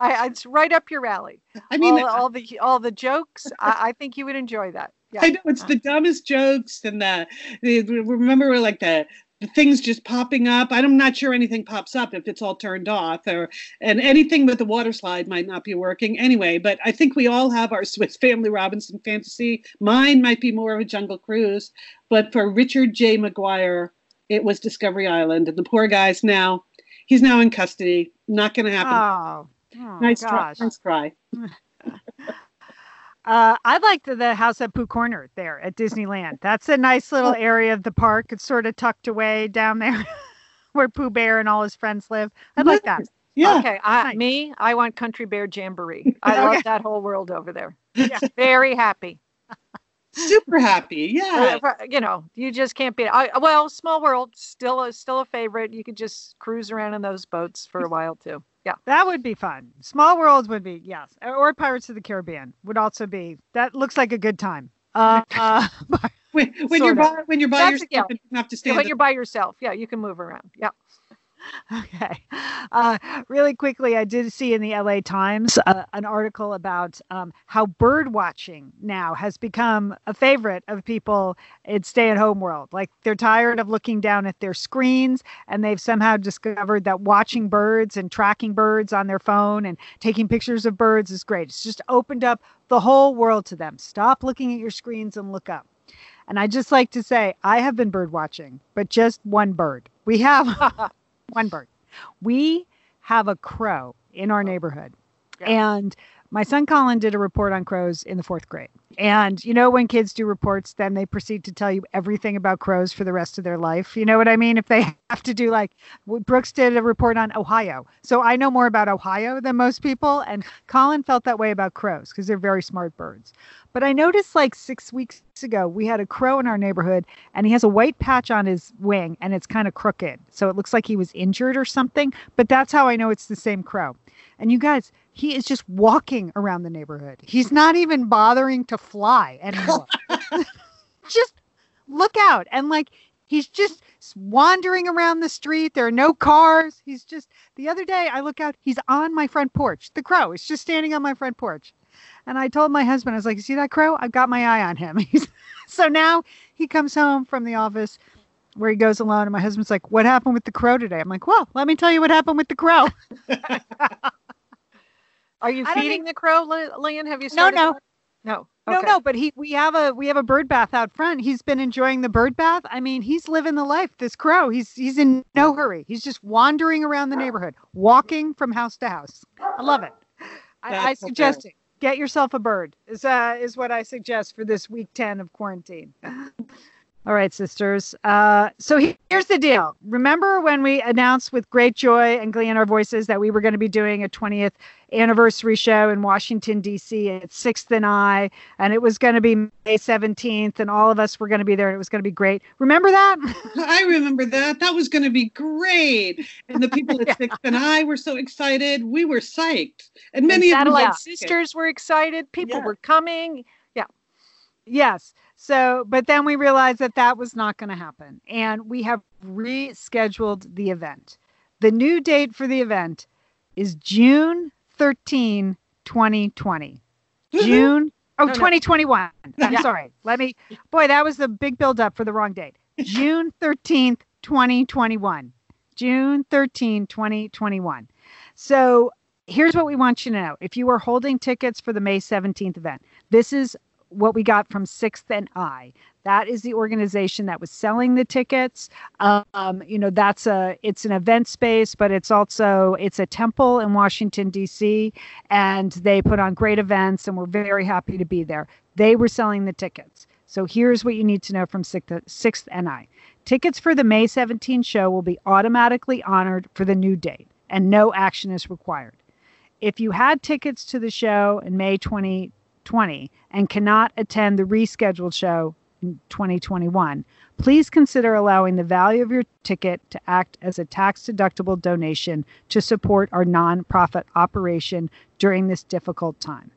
I, it's right up your alley. I mean, all, all the all the jokes. I, I think you would enjoy that. Yeah. I know it's uh-huh. the dumbest jokes and the, the remember like the things just popping up. I'm not sure anything pops up if it's all turned off or and anything with the water slide might not be working anyway. But I think we all have our Swiss Family Robinson fantasy. Mine might be more of a Jungle Cruise, but for Richard J. McGuire, it was Discovery Island, and the poor guy's now he's now in custody. Not going to happen. Oh, oh nice try. Nice try. [laughs] Uh, I liked the, the house at Pooh Corner there at Disneyland. That's a nice little Oh. area of the park. It's sort of tucked away down there [laughs] where Pooh Bear and all his friends live. I like that. Yeah. Okay, I, Nice. me, I want Country Bear Jamboree. [laughs] I Okay. love that whole world over there. Yeah. [laughs] Very happy. Super happy. Yeah. Uh, you know, you just can't be. I, well, Small World still a, still a favorite. You could just cruise around in those boats for a while too. Yeah. That would be fun. Small World would be, yes. Or Pirates of the Caribbean would also be. That looks like a good time. Uh, uh, [laughs] When, when Sort you're by, when you're by That's- yourself yeah. you don't have to stand. when at- you're by yourself, yeah, you can move around. Yeah. [laughs] Okay. Uh, really quickly, I did see in the LA Times uh, an article about um, how bird watching now has become a favorite of people in stay at home world. Like they're tired of looking down at their screens and they've somehow discovered that watching birds and tracking birds on their phone and taking pictures of birds is great. It's just opened up the whole world to them. Stop looking at your screens and look up. And I just like to say, I have been bird watching, but just one bird. We have [laughs] one bird. We have a crow in our oh. neighborhood. Yeah. And my son Colin did a report on crows in the fourth grade. And you know, when kids do reports, then they proceed to tell you everything about crows for the rest of their life. You know what I mean? If they [laughs] have to do like Brooks did a report on Ohio. So I know more about Ohio than most people. And Colin felt that way about crows because they're very smart birds. But I noticed like six weeks ago, we had a crow in our neighborhood and he has a white patch on his wing and it's kind of crooked. So it looks like he was injured or something. But that's how I know it's the same crow. And you guys, he is just walking around the neighborhood. He's not even bothering to fly anymore. [laughs] [laughs] just look out. And like, he's just wandering around the street. There are no cars. He's just, the other day I look out, he's on my front porch. The crow is just standing on my front porch. And I told my husband, I was like, see that crow? I've got my eye on him. [laughs] He's, so now he comes home from the office where he goes alone. And my husband's like, what happened with the crow today? I'm like, well, let me tell you what happened with the crow. Are you I feeding think- the crow, Li- Have you No, started? no. that? No. No, Okay. no, but he we have a we have a bird bath out front. He's been enjoying the bird bath. I mean, he's living the life. This crow, he's he's in no hurry. He's just wandering around the neighborhood, walking from house to house. I love it. I, I That's suggest it. Get yourself a bird. Is uh is what I suggest for this week ten of quarantine. [laughs] All right, sisters. Uh, so here's the deal. Remember when we announced with great joy and glee in our voices that we were going to be doing a 20th anniversary show in Washington, D.C. at 6th and I, and it was going to be May 17th, and all of us were going to be there, and it was going to be great. Remember that? [laughs] I remember that. That was going to be great. And the people at [laughs] yeah. 6th and I were so excited. We were psyched. And many and of the Satellite Sisters were excited. People yeah. were coming. Yeah. Yes. So, but then we realized that that was not going to happen. And we have rescheduled the event. The new date for the event is June 13, 2020. June, oh, no, 2021. No. I'm sorry. Let me, boy, that was the big buildup for the wrong date. [laughs] June 13th, 2021. June 13, 2021. So here's what we want you to know. If you are holding tickets for the May 17th event, this is what we got from Sixth and I. That is the organization that was selling the tickets. Um, you know, that's a it's an event space, but it's also it's a temple in Washington D.C. and they put on great events, and we're very happy to be there. They were selling the tickets. So here's what you need to know from Sixth, Sixth and I. Tickets for the May 17 show will be automatically honored for the new date, and no action is required. If you had tickets to the show in May 20 2020 and cannot attend the rescheduled show in 2021, please consider allowing the value of your ticket to act as a tax deductible donation to support our nonprofit operation during this difficult time.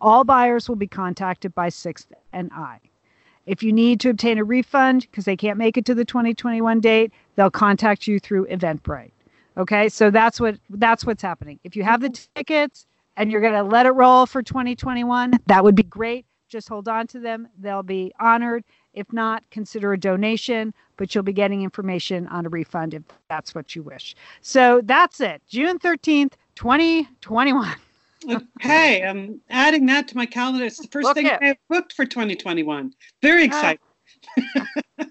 All buyers will be contacted by 6th and I. If you need to obtain a refund because they can't make it to the 2021 date, they'll contact you through Eventbrite. Okay, so that's what that's what's happening. If you have the tickets and you're going to let it roll for 2021, that would be great. Just hold on to them. They'll be honored. If not, consider a donation, but you'll be getting information on a refund if that's what you wish. So that's it. June 13th, 2021. okay, I'm adding that to my calendar. It's the first Book thing it. I have booked for 2021. Very excited. Uh,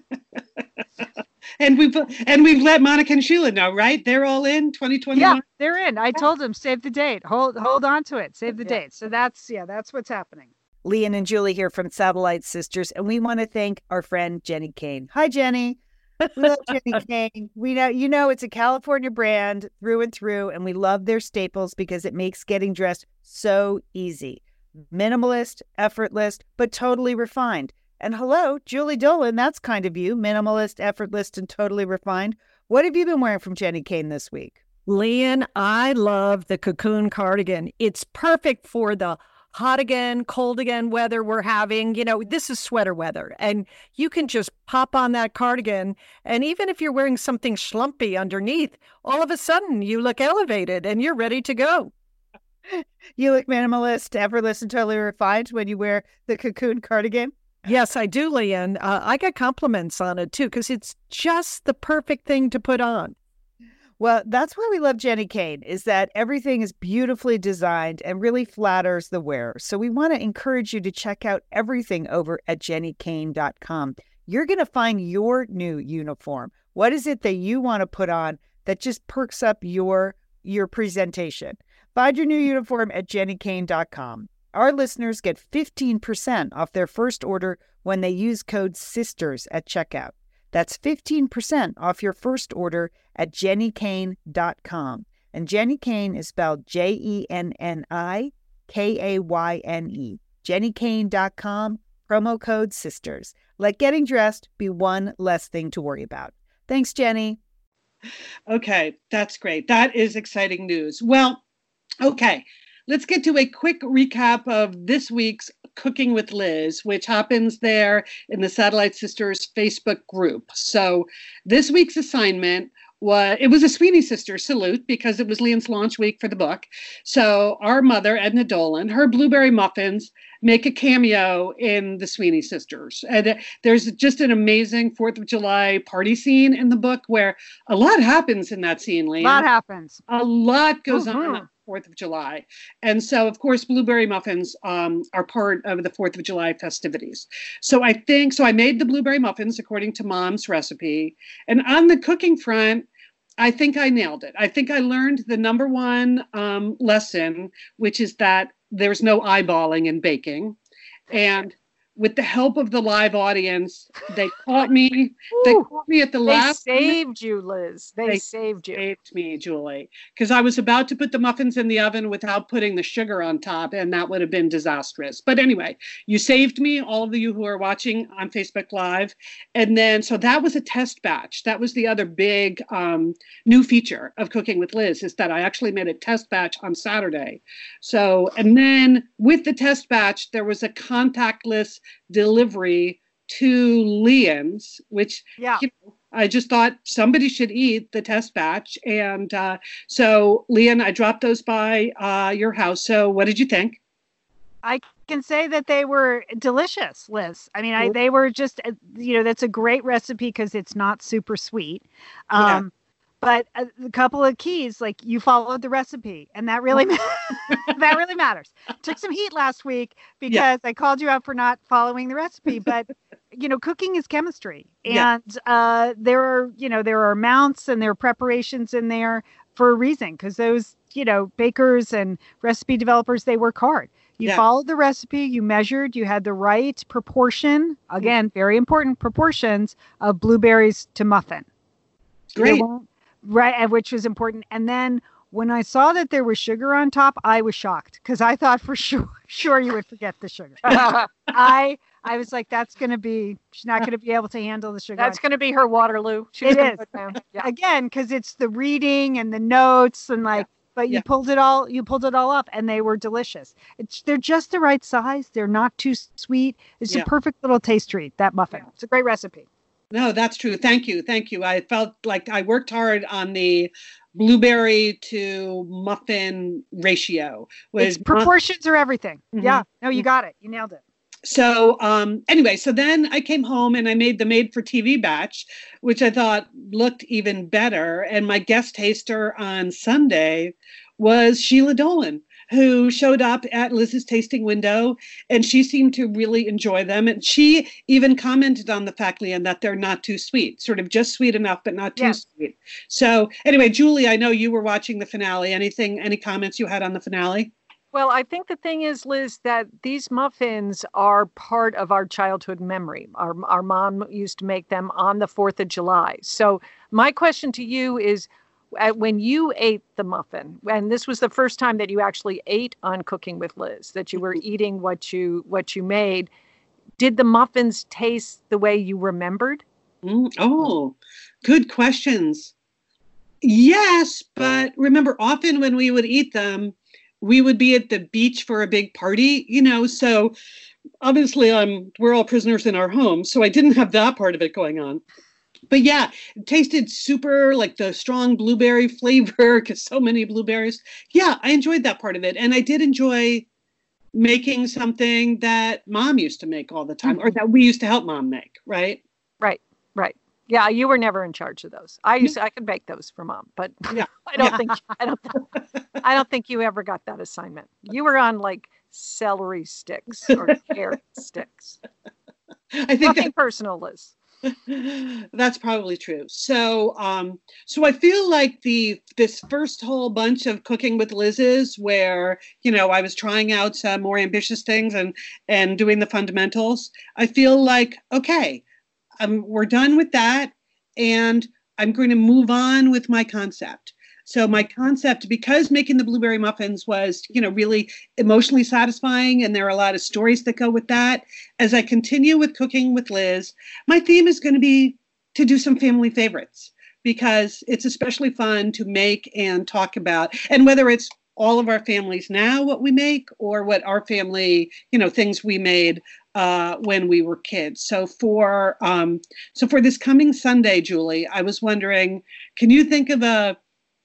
[laughs] and we've and we've let Monica and Sheila know, right? They're all in 2021. Yeah, they're in. I told them save the date. Hold hold on to it. Save the yeah. date. So that's yeah, that's what's happening. Lian and Julie here from Satellite Sisters, and we want to thank our friend Jenni Kayne. Hi, Jenni. We love Jenni [laughs] Kayne. We know you know it's a California brand through and through, and we love their staples because it makes getting dressed so easy. Minimalist, effortless, but totally refined. And hello, Julie Dolan, that's kind of you, minimalist, effortless, and totally refined. What have you been wearing from Jenni Kayne this week? Lian, I love the cocoon cardigan. It's perfect for the hot again, cold again weather we're having. You know, this is sweater weather, and you can just pop on that cardigan. And even if you're wearing something schlumpy underneath, all of a sudden you look elevated and you're ready to go. [laughs] You look minimalist, effortless, and totally refined when you wear the cocoon cardigan. Yes, I do, Lian. Uh, I get compliments on it too because it's just the perfect thing to put on. Well, that's why we love Jenni Kayne is that everything is beautifully designed and really flatters the wearer. So we want to encourage you to check out everything over at jennikayne.com. You're going to find your new uniform. What is it that you want to put on that just perks up your your presentation? Find your new uniform at jennikayne.com. Our listeners get 15% off their first order when they use code SISTERS at checkout. That's 15% off your first order at jennikayne.com. And Jenni Kayne is spelled J E N N I K A Y N E. JenniKayne.com, promo code SISTERS. Let getting dressed be one less thing to worry about. Thanks, Jenni. Okay, that's great. That is exciting news. Well, okay, let's get to a quick recap of this week's Cooking with Liz, which happens there in the Satellite Sisters Facebook group. So this week's assignment was it was a Sweeney Sister salute because it was Lian's launch week for the book. So our mother, Edna Dolan, her blueberry muffins make a cameo in the Sweeney Sisters. And there's just an amazing Fourth of July party scene in the book where a lot happens in that scene, Lian. A lot happens. A lot goes mm-hmm. on Fourth of July. And so, of course, blueberry muffins um, are part of the Fourth of July festivities. So I think, so I made the blueberry muffins according to mom's recipe. And on the cooking front, I think I nailed it. I think I learned the number one um, lesson, which is that there's no eyeballing in baking. And with the help of the live audience, they caught me. they caught me at the They last. saved you, Liz. They, They saved you. saved me, Julie, because I was about to put the muffins in the oven without putting the sugar on top, and that would have been disastrous. But anyway, you saved me, all of you who are watching on Facebook Live. And then, so that was a test batch. That was the other big um, new feature of Cooking with Liz is that I actually made a test batch on Saturday. So, and then with the test batch, there was a contactless delivery to Lian's, which Yeah. you know, I just thought somebody should eat the test batch. And uh, so, Lian, I dropped those by uh, your house. So, what did you think? I can say that they were delicious, Liz. I mean, I, they were just, uh, you know, that's a great recipe because it's not super sweet. Yeah. But a, a couple of keys, like you followed the recipe, and that really [laughs] [laughs] that really matters. Took some heat last week because Yeah. I called you out for not following the recipe. [laughs] But you know, cooking is chemistry, Yeah. and uh, there are you know there are amounts and there are preparations in there for a reason because those you know bakers and recipe developers they work hard. You Yeah. followed the recipe, you measured, you had the right proportion. Again, very important proportions of blueberries to muffin. Great. weren't- Right, which was important. And then when I saw that there was sugar on top, I was shocked because I thought for [laughs] sure sure you would forget the sugar. [laughs] I I was like, that's gonna be she's not gonna be able to handle the sugar. That's going to be her Waterloo. She's It is. Yeah. again because it's the reading and the notes and like but you Yeah. pulled it all you pulled it all up and they were delicious it's they're just the right size they're not too sweet it's Yeah. a perfect little taste treat that muffin it's a great recipe No, that's true. Thank you. Thank you. I felt like I worked hard on the blueberry to muffin ratio. it's proportions are everything Mhm. yeah no you got it you nailed it so um anyway so then i came home and i made the made for tv batch which i thought looked even better and my guest taster on sunday was sheila dolan who showed up at liz's tasting window and she seemed to really enjoy them and she even commented on the fact Lian that they're not too sweet sort of just sweet enough but not too Yeah. sweet so anyway julie i know you were watching the finale anything any comments you had on the finale Well, I think the thing is, Liz, that these muffins are part of our childhood memory. Our, our mom used to make them on the 4th of July. So, my question to you is Uh, when you ate the muffin, and this was the first time that you actually ate on Cooking with Liz, that you were mm-hmm. eating what you what you made, did the muffins taste the way you remembered? Mm, oh, good questions. Yes, but remember, often when we would eat them, we would be at the beach for a big party, you know. So obviously, I'm we're all prisoners in our home, so I didn't have that part of it going on. But yeah, it tasted super like the strong blueberry [laughs] flavor because so many blueberries. Yeah, I enjoyed that part of it, and I did enjoy making something that mom used to make all the time, or mm-hmm. that we used to help mom make. Right? Right. Right. Yeah, you were never in charge of those. I used to, I could make those for mom, but [laughs] Yeah. I don't think I don't [laughs] I don't think you ever got that assignment. You were on like celery sticks or carrot sticks. I think Nothing personal, Liz. That, [laughs] that's probably true. So, um, so I feel like the this first whole bunch of cooking with Liz's, where you know I was trying out some more ambitious things and and doing the fundamentals. I feel like okay, um, we're done with that, and I'm going to move on with my concept. So my concept, because making the blueberry muffins was, you know, really emotionally satisfying, and there are a lot of stories that go with that. As I continue with cooking with Liz, my theme is going to be to do some family favorites because it's especially fun to make and talk about. And whether it's all of our families now, what we make, or what our family, you know, things we made uh, when we were kids. So for um, so for this coming Sunday, Julie, I was wondering, can you think of a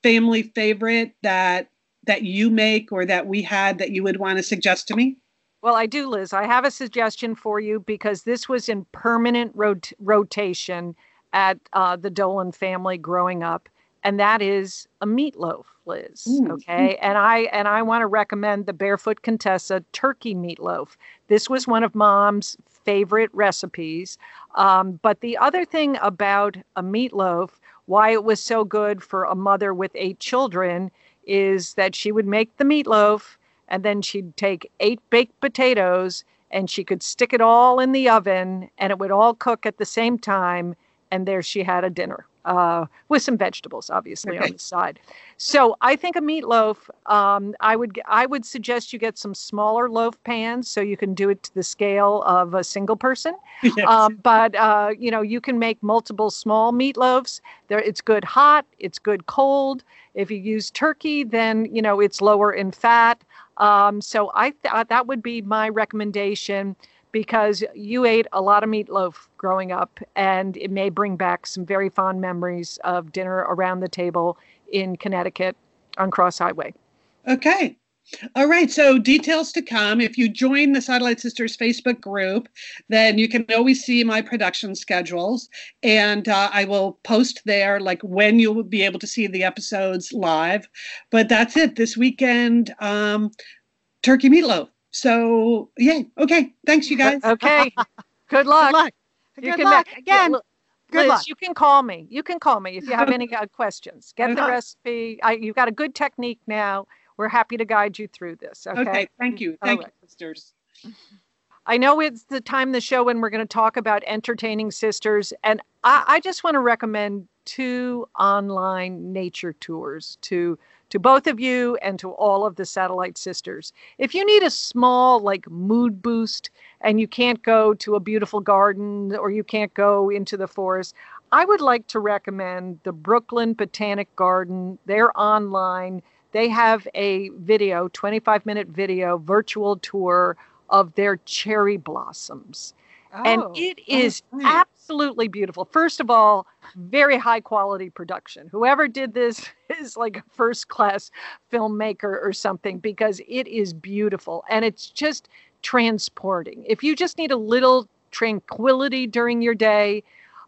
family favorite that that you make or that we had that you would want to suggest to me? Well, I do, Liz. I have a suggestion for you because this was in permanent rot- rotation at uh, the Dolan family growing up, and that is a meatloaf, Liz. Mm. Okay, and I and I want to recommend the Barefoot Contessa turkey meatloaf. This was one of Mom's favorite recipes. Um, but the other thing about a meatloaf, why it was so good for a mother with eight children, is that she would make the meatloaf and then she'd take eight baked potatoes and she could stick it all in the oven and it would all cook at the same time and there she had a dinner uh, with some vegetables, obviously Okay. on the side. So I think a meatloaf. Um, I would I would suggest you get some smaller loaf pans so you can do it to the scale of a single person. [laughs] Yes. Um, but uh, you know you can make multiple small meatloaves. There, it's good hot. It's good cold. If you use turkey, then you know it's lower in fat. Um, so I th- uh, that would be my recommendation because you ate a lot of meatloaf growing up, and it may bring back some very fond memories of dinner around the table in Connecticut on Cross Highway. Okay. All right. So details to come. If you join the Satellite Sisters Facebook group, then you can always see my production schedules, and uh, I will post there like when you'll be able to see the episodes live. But that's it this weekend. Um, turkey meatloaf. So yeah. Okay. Thanks, you guys. Okay. Good luck. Good luck. You Good luck. ma- Again, Liz, good luck. You can call me. You can call me if you have [laughs] any uh, questions. Get the Okay. recipe. I, you've got a good technique now. We're happy to guide you through this. Okay. Okay. Thank you. Thank right. you, sisters. I know it's the time of the show when we're going to talk about entertaining sisters, and I, I just want to recommend two online nature tours to to both of you and to all of the satellite sisters. If you need a small like mood boost and you can't go to a beautiful garden or you can't go into the forest, I would like to recommend the Brooklyn Botanic Garden. They're online. They have a video, 25 minute video virtual tour of their cherry blossoms. And Oh, it is great. absolutely beautiful. First of all, very high quality production. Whoever did this [laughs] is like a first class filmmaker or something because it is beautiful and it's just transporting. If you just need a little tranquility during your day,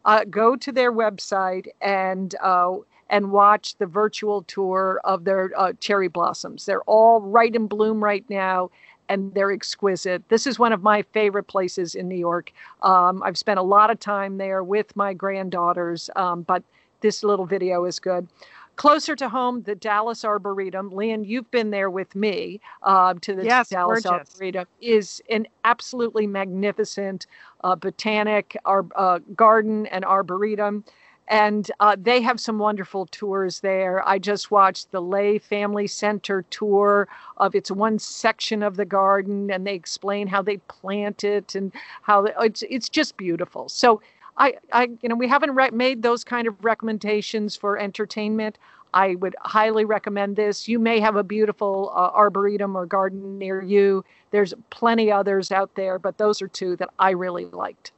uh, go to their website and uh, and watch the virtual tour of their uh, cherry blossoms. They're all right in bloom right now, and they're exquisite. This is one of my favorite places in New York. Um, I've spent a lot of time there with my granddaughters, um, but this little video is good. Closer to home, the Dallas Arboretum. Lian, you've been there with me uh, to the Yes, Dallas gorgeous. Arboretum. Is an absolutely magnificent uh, botanic ar- uh, garden and arboretum. And uh, they have some wonderful tours there. I just watched the Lay Family Center tour of it's one section of the garden, and they explain how they plant it and how they- it's it's just beautiful. So I, I you know we haven't re- made those kind of recommendations for entertainment. I would highly recommend this. You may have a beautiful uh, arboretum or garden near you. There's plenty others out there, but those are two that I really liked.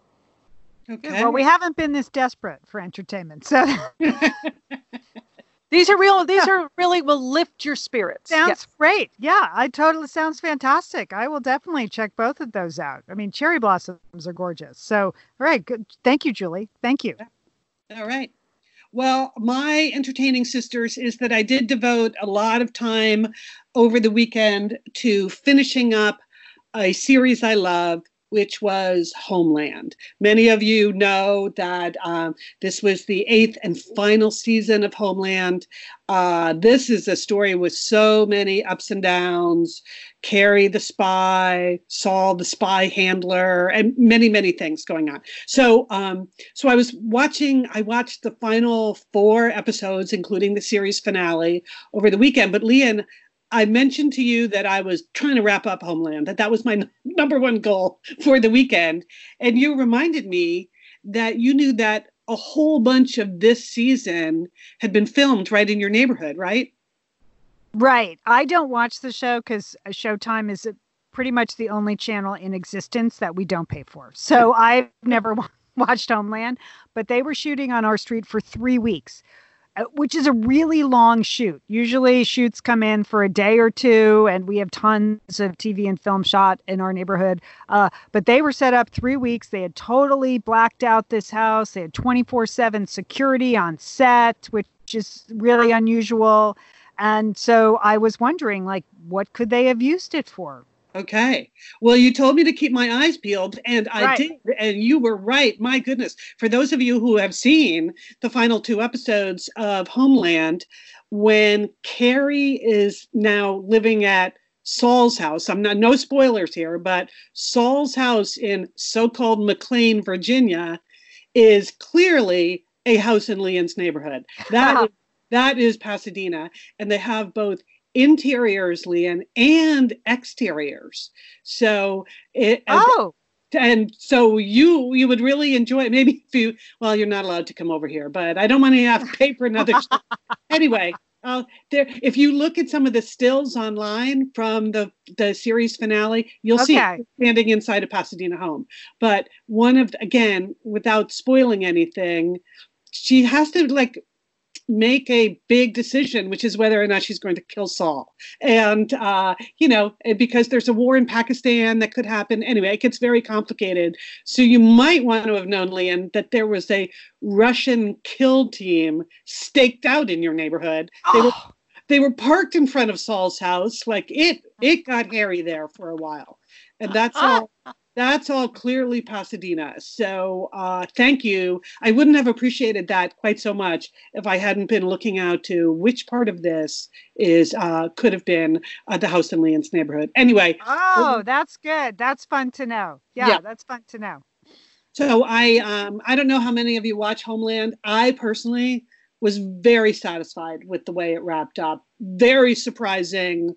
Okay. Well, we haven't been this desperate for entertainment, so [laughs] These are real. These are really will lift your spirits. sounds Yes. great. Yeah, I totally sounds fantastic. I will definitely check both of those out. I mean, cherry blossoms are gorgeous. So, all right, good. Thank you, Julie. Thank you. All right. Well, my entertaining sisters is that I did devote a lot of time over the weekend to finishing up a series I love, which was Homeland. Many of you know that um, this was the eighth and final season of Homeland. Uh, this is a story with so many ups and downs. Carrie the spy, Saul the spy handler, and many, many things going on. So, um, so I was watching. I watched the final four episodes, including the series finale, over the weekend. But Lian, I mentioned to you that I was trying to wrap up Homeland. That that was my n- [laughs] number one goal for the weekend, and you reminded me that you knew that a whole bunch of this season had been filmed right in your neighborhood, right? Right. I don't watch the show because Showtime is pretty much the only channel in existence that we don't pay for. So I've never wa- [laughs] watched Homeland, but they were shooting on our street for three weeks, which is a really long shoot. Usually shoots come in for a day or two, and we have tons of TV and film shot in our neighborhood. Uh, but they were set up three weeks. They had totally blacked out this house. They had 24 7 security on set, which is really unusual. And so I was wondering, like, what could they have used it for? Okay. Well, you told me to keep my eyes peeled, and I Right. did. And you were right. My goodness. For those of you who have seen the final two episodes of Homeland, when Carrie is now living at Saul's house. I'm not no spoilers here, but Saul's house in so-called McLean, Virginia, is clearly a house in Lian's neighborhood. That [laughs] is, that is Pasadena, and they have both interiors, Lian, and exteriors. So it. Oh. And so you you would really enjoy it. Maybe if you well, you're not allowed to come over here, but I don't want to have to pay for another. [laughs] Anyway, uh, there, if you look at some of the stills online from the the series finale, you'll see Okay. it standing inside a Pasadena home. But one of again, without spoiling anything, she has to like make a big decision, which is whether or not she's going to kill Saul. And uh, you know, because there's a war in Pakistan that could happen. Anyway, it gets very complicated. So you might want to have known, Lian, that there was a Russian kill team staked out in your neighborhood. They were Oh, they were parked in front of Saul's house. Like it it got hairy there for a while. And that's all that's all clearly Pasadena. So uh, thank you. I wouldn't have appreciated that quite so much if I hadn't been looking out to which part of this is uh, could have been uh, the house in Lian's neighborhood. Anyway, oh, that's good. That's fun to know. Yeah, Yeah. that's fun to know. So I um, I don't know how many of you watch Homeland. I personally was very satisfied with the way it wrapped up. Very surprising,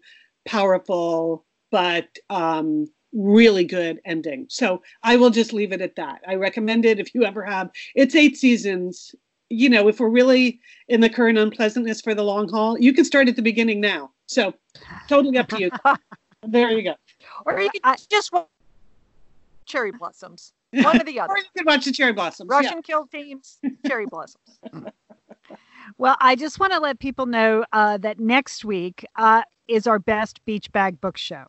powerful, but um, really good ending. So I will just leave it at that. I recommend it if you ever have. It's eight seasons. You know, if we're really in the current unpleasantness for the long haul, you can start at the beginning now. So totally up to you. [laughs] there you go. Or you could just watch cherry blossoms. One or the [laughs] other. Or you can watch the cherry blossoms. yeah. Russian kill teams, cherry blossoms. [laughs] Well, I just want to let people know uh, that next week uh, is our best beach bag book show.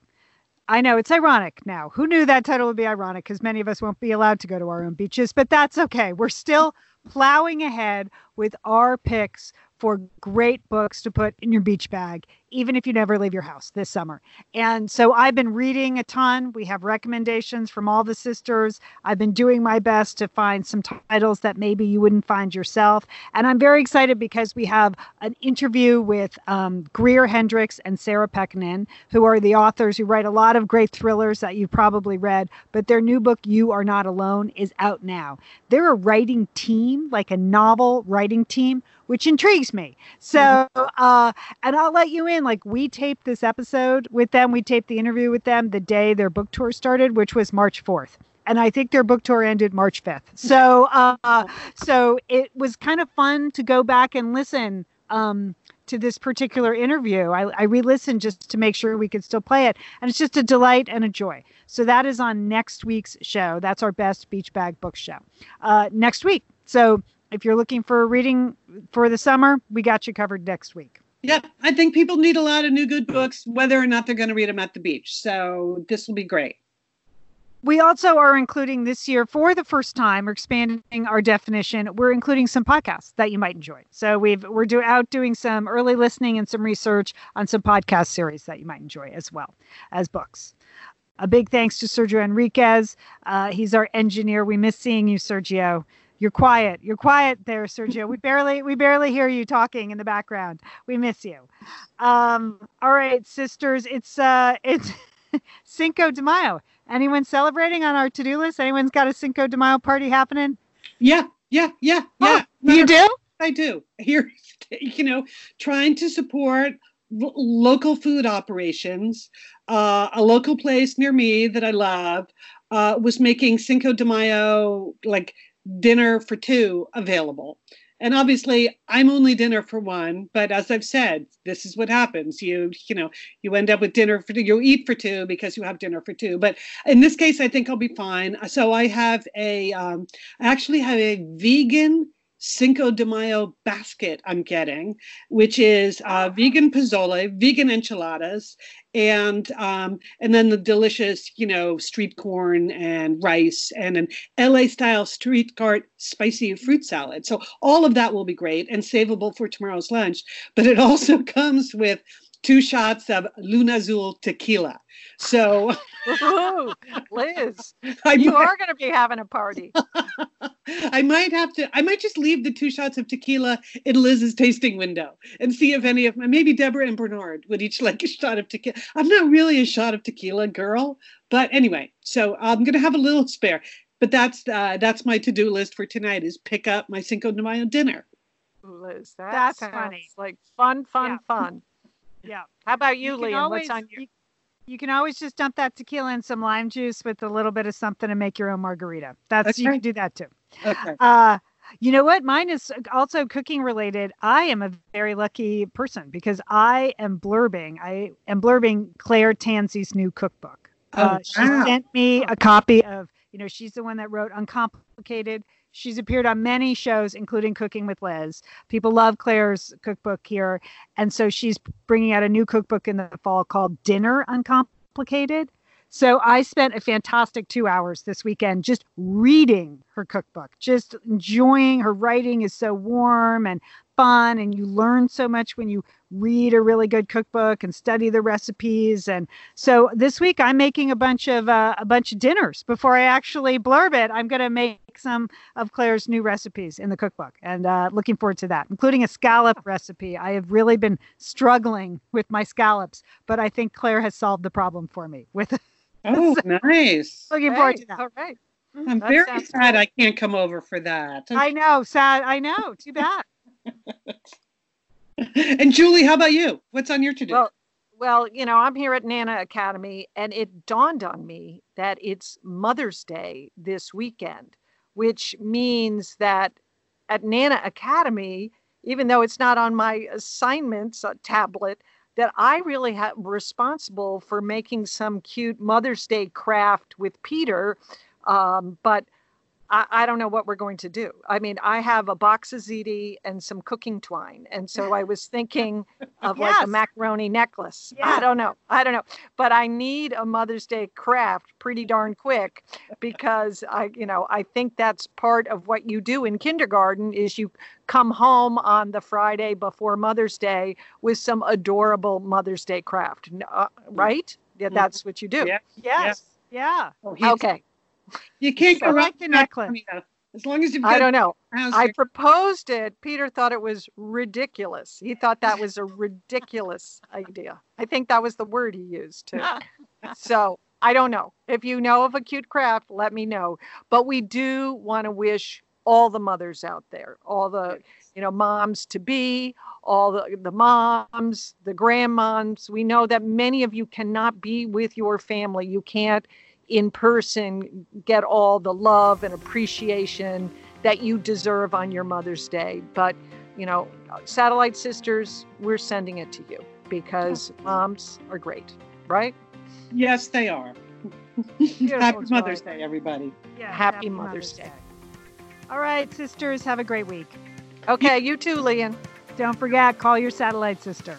I know it's ironic now. Who knew that title would be ironic? Because many of us won't be allowed to go to our own beaches, but that's okay. We're still plowing ahead with our picks for great books to put in your beach bag, even if you never leave your house this summer. And so I've been reading a ton. We have recommendations from all the sisters. I've been doing my best to find some titles that maybe you wouldn't find yourself. And I'm very excited because we have an interview with um, Greer Hendricks and Sarah Pekkanen, who are the authors who write a lot of great thrillers that you've probably read. But their new book, You Are Not Alone, is out now. They're a writing team, like a novel writing team, which intrigues me. So, uh, and I'll let you in. Like, we taped this episode with them, we taped the interview with them the day their book tour started, which was March 4th and I think their book tour ended March 5th. So, uh, so it was kind of fun to go back and listen um, to this particular interview. I, I re-listened just to make sure we could still play it, and it's just a delight and a joy. So that is on next week's show. That's our best beach bag book show uh, next week. So if you're looking for a reading for the summer, we got you covered next week. Yep, I think people need a lot of new good books, whether or not they're going to read them at the beach. So this will be great. We also are including this year for the first time, we're expanding our definition. We're including some podcasts that you might enjoy. So we've we're do, out doing some early listening and some research on some podcast series that you might enjoy as well as books. A big thanks to Sergio Enriquez. Uh, he's our engineer. We miss seeing you, Sergio. You're quiet. You're quiet there, Sergio. We barely we barely hear you talking in the background. We miss you. Um, all right, sisters. It's uh it's [laughs] Cinco de Mayo. Anyone celebrating on our to-do list? Anyone's got a Cinco de Mayo party happening? Yeah, yeah, yeah, yeah. Oh, you do? I do. Here, [laughs] you know, trying to support local food operations. Uh, a local place near me that I love uh, was making Cinco de Mayo like dinner for two available. And obviously, I'm only dinner for one. But as I've said, this is what happens. You, you know, you end up with dinner for you eat for two because you have dinner for two. But in this case, I think I'll be fine. So I have a, um, I actually have a vegan Cinco de Mayo basket I'm getting, which is uh, vegan pozole, vegan enchiladas, and um, and then the delicious, you know, street corn and rice, and an LA style street cart spicy fruit salad. So all of that will be great and savable for tomorrow's lunch. But it also [laughs] comes with two shots of Luna Azul tequila. So Ooh, Liz, [laughs] I you are going to be having a party. [laughs] I might have to. I might just leave the two shots of tequila in Liz's tasting window and see if any of my maybe Deborah and Bernard would each like a shot of tequila. I'm not really a shot of tequila girl, but anyway. So I'm gonna have a little spare. But that's uh, that's my to do list for tonight is pick up my Cinco de Mayo dinner. Liz, that That's funny. like fun, fun, Yeah. fun. Yeah. How about you, You Lian? always- What's on your you, you can always just dump that tequila in some lime juice with a little bit of something and make your own margarita. That's you can do that too. Okay. Uh, you know what? Mine is also cooking related. I am a very lucky person because I am blurbing. I am blurbing Claire Tansey's new cookbook. Oh, Uh, she wow. sent me a copy of, you know, she's the one that wrote Uncomplicated. She's appeared on many shows, including Cooking with Liz. People love Claire's cookbook here. And so she's bringing out a new cookbook in the fall called Dinner Uncomplicated. So I spent a fantastic two hours this weekend just reading her cookbook, just enjoying her writing is so warm and fun. And you learn so much when you read a really good cookbook and study the recipes. And so this week I'm making a bunch of uh, a bunch of dinners before I actually blurb it. I'm going to make some of Claire's new recipes in the cookbook and uh, looking forward to that, including a scallop recipe. I have really been struggling with my scallops, but I think Claire has solved the problem for me with Oh, [laughs] nice. looking forward to that. All right. I'm That very sad good. I can't come over for that. I know, sad. I know. Too bad. [laughs] and Julie, how about you? What's on your to do? Well, well, you know, I'm here at Nana Academy, and it dawned on me that it's Mother's Day this weekend, which means that at Nana Academy, even though it's not on my assignments uh, tablet, that I really have responsible for making some cute Mother's Day craft with Peter. Um, but I, I don't know what we're going to do. I mean, I have a box of ziti and some cooking twine. And so I was thinking [laughs] of like a macaroni necklace. Yeah. I don't know. I don't know. But I need a Mother's Day craft pretty darn quick because I, you know, I think that's part of what you do in kindergarten is you come home on the Friday before Mother's Day with some adorable Mother's Day craft. Uh, right? Yeah, that's what you do. Mm-hmm. Yeah. Yes. Yeah. Oh, he's- Okay. You can't I go like wrong the with necklace. As long as you've got I don't know. I proposed it. Peter thought it was ridiculous. He thought that was a ridiculous idea. I think that was the word he used too. [laughs] So I don't know. If you know of a cute craft, let me know. But we do want to wish all the mothers out there, all the you know moms to be, all the the moms, the grandmoms. We know that many of you cannot be with your family. You can't in person get all the love and appreciation that you deserve on your Mother's Day. But, you know, Satellite Sisters, we're sending it to you because moms are great, right? Yes, they are. Beautiful, [laughs] Happy Mother's Day, everybody. Yeah. Happy Mother's Day. All right, sisters, have a great week. Okay, you too, Lian. Don't forget, call your satellite sister.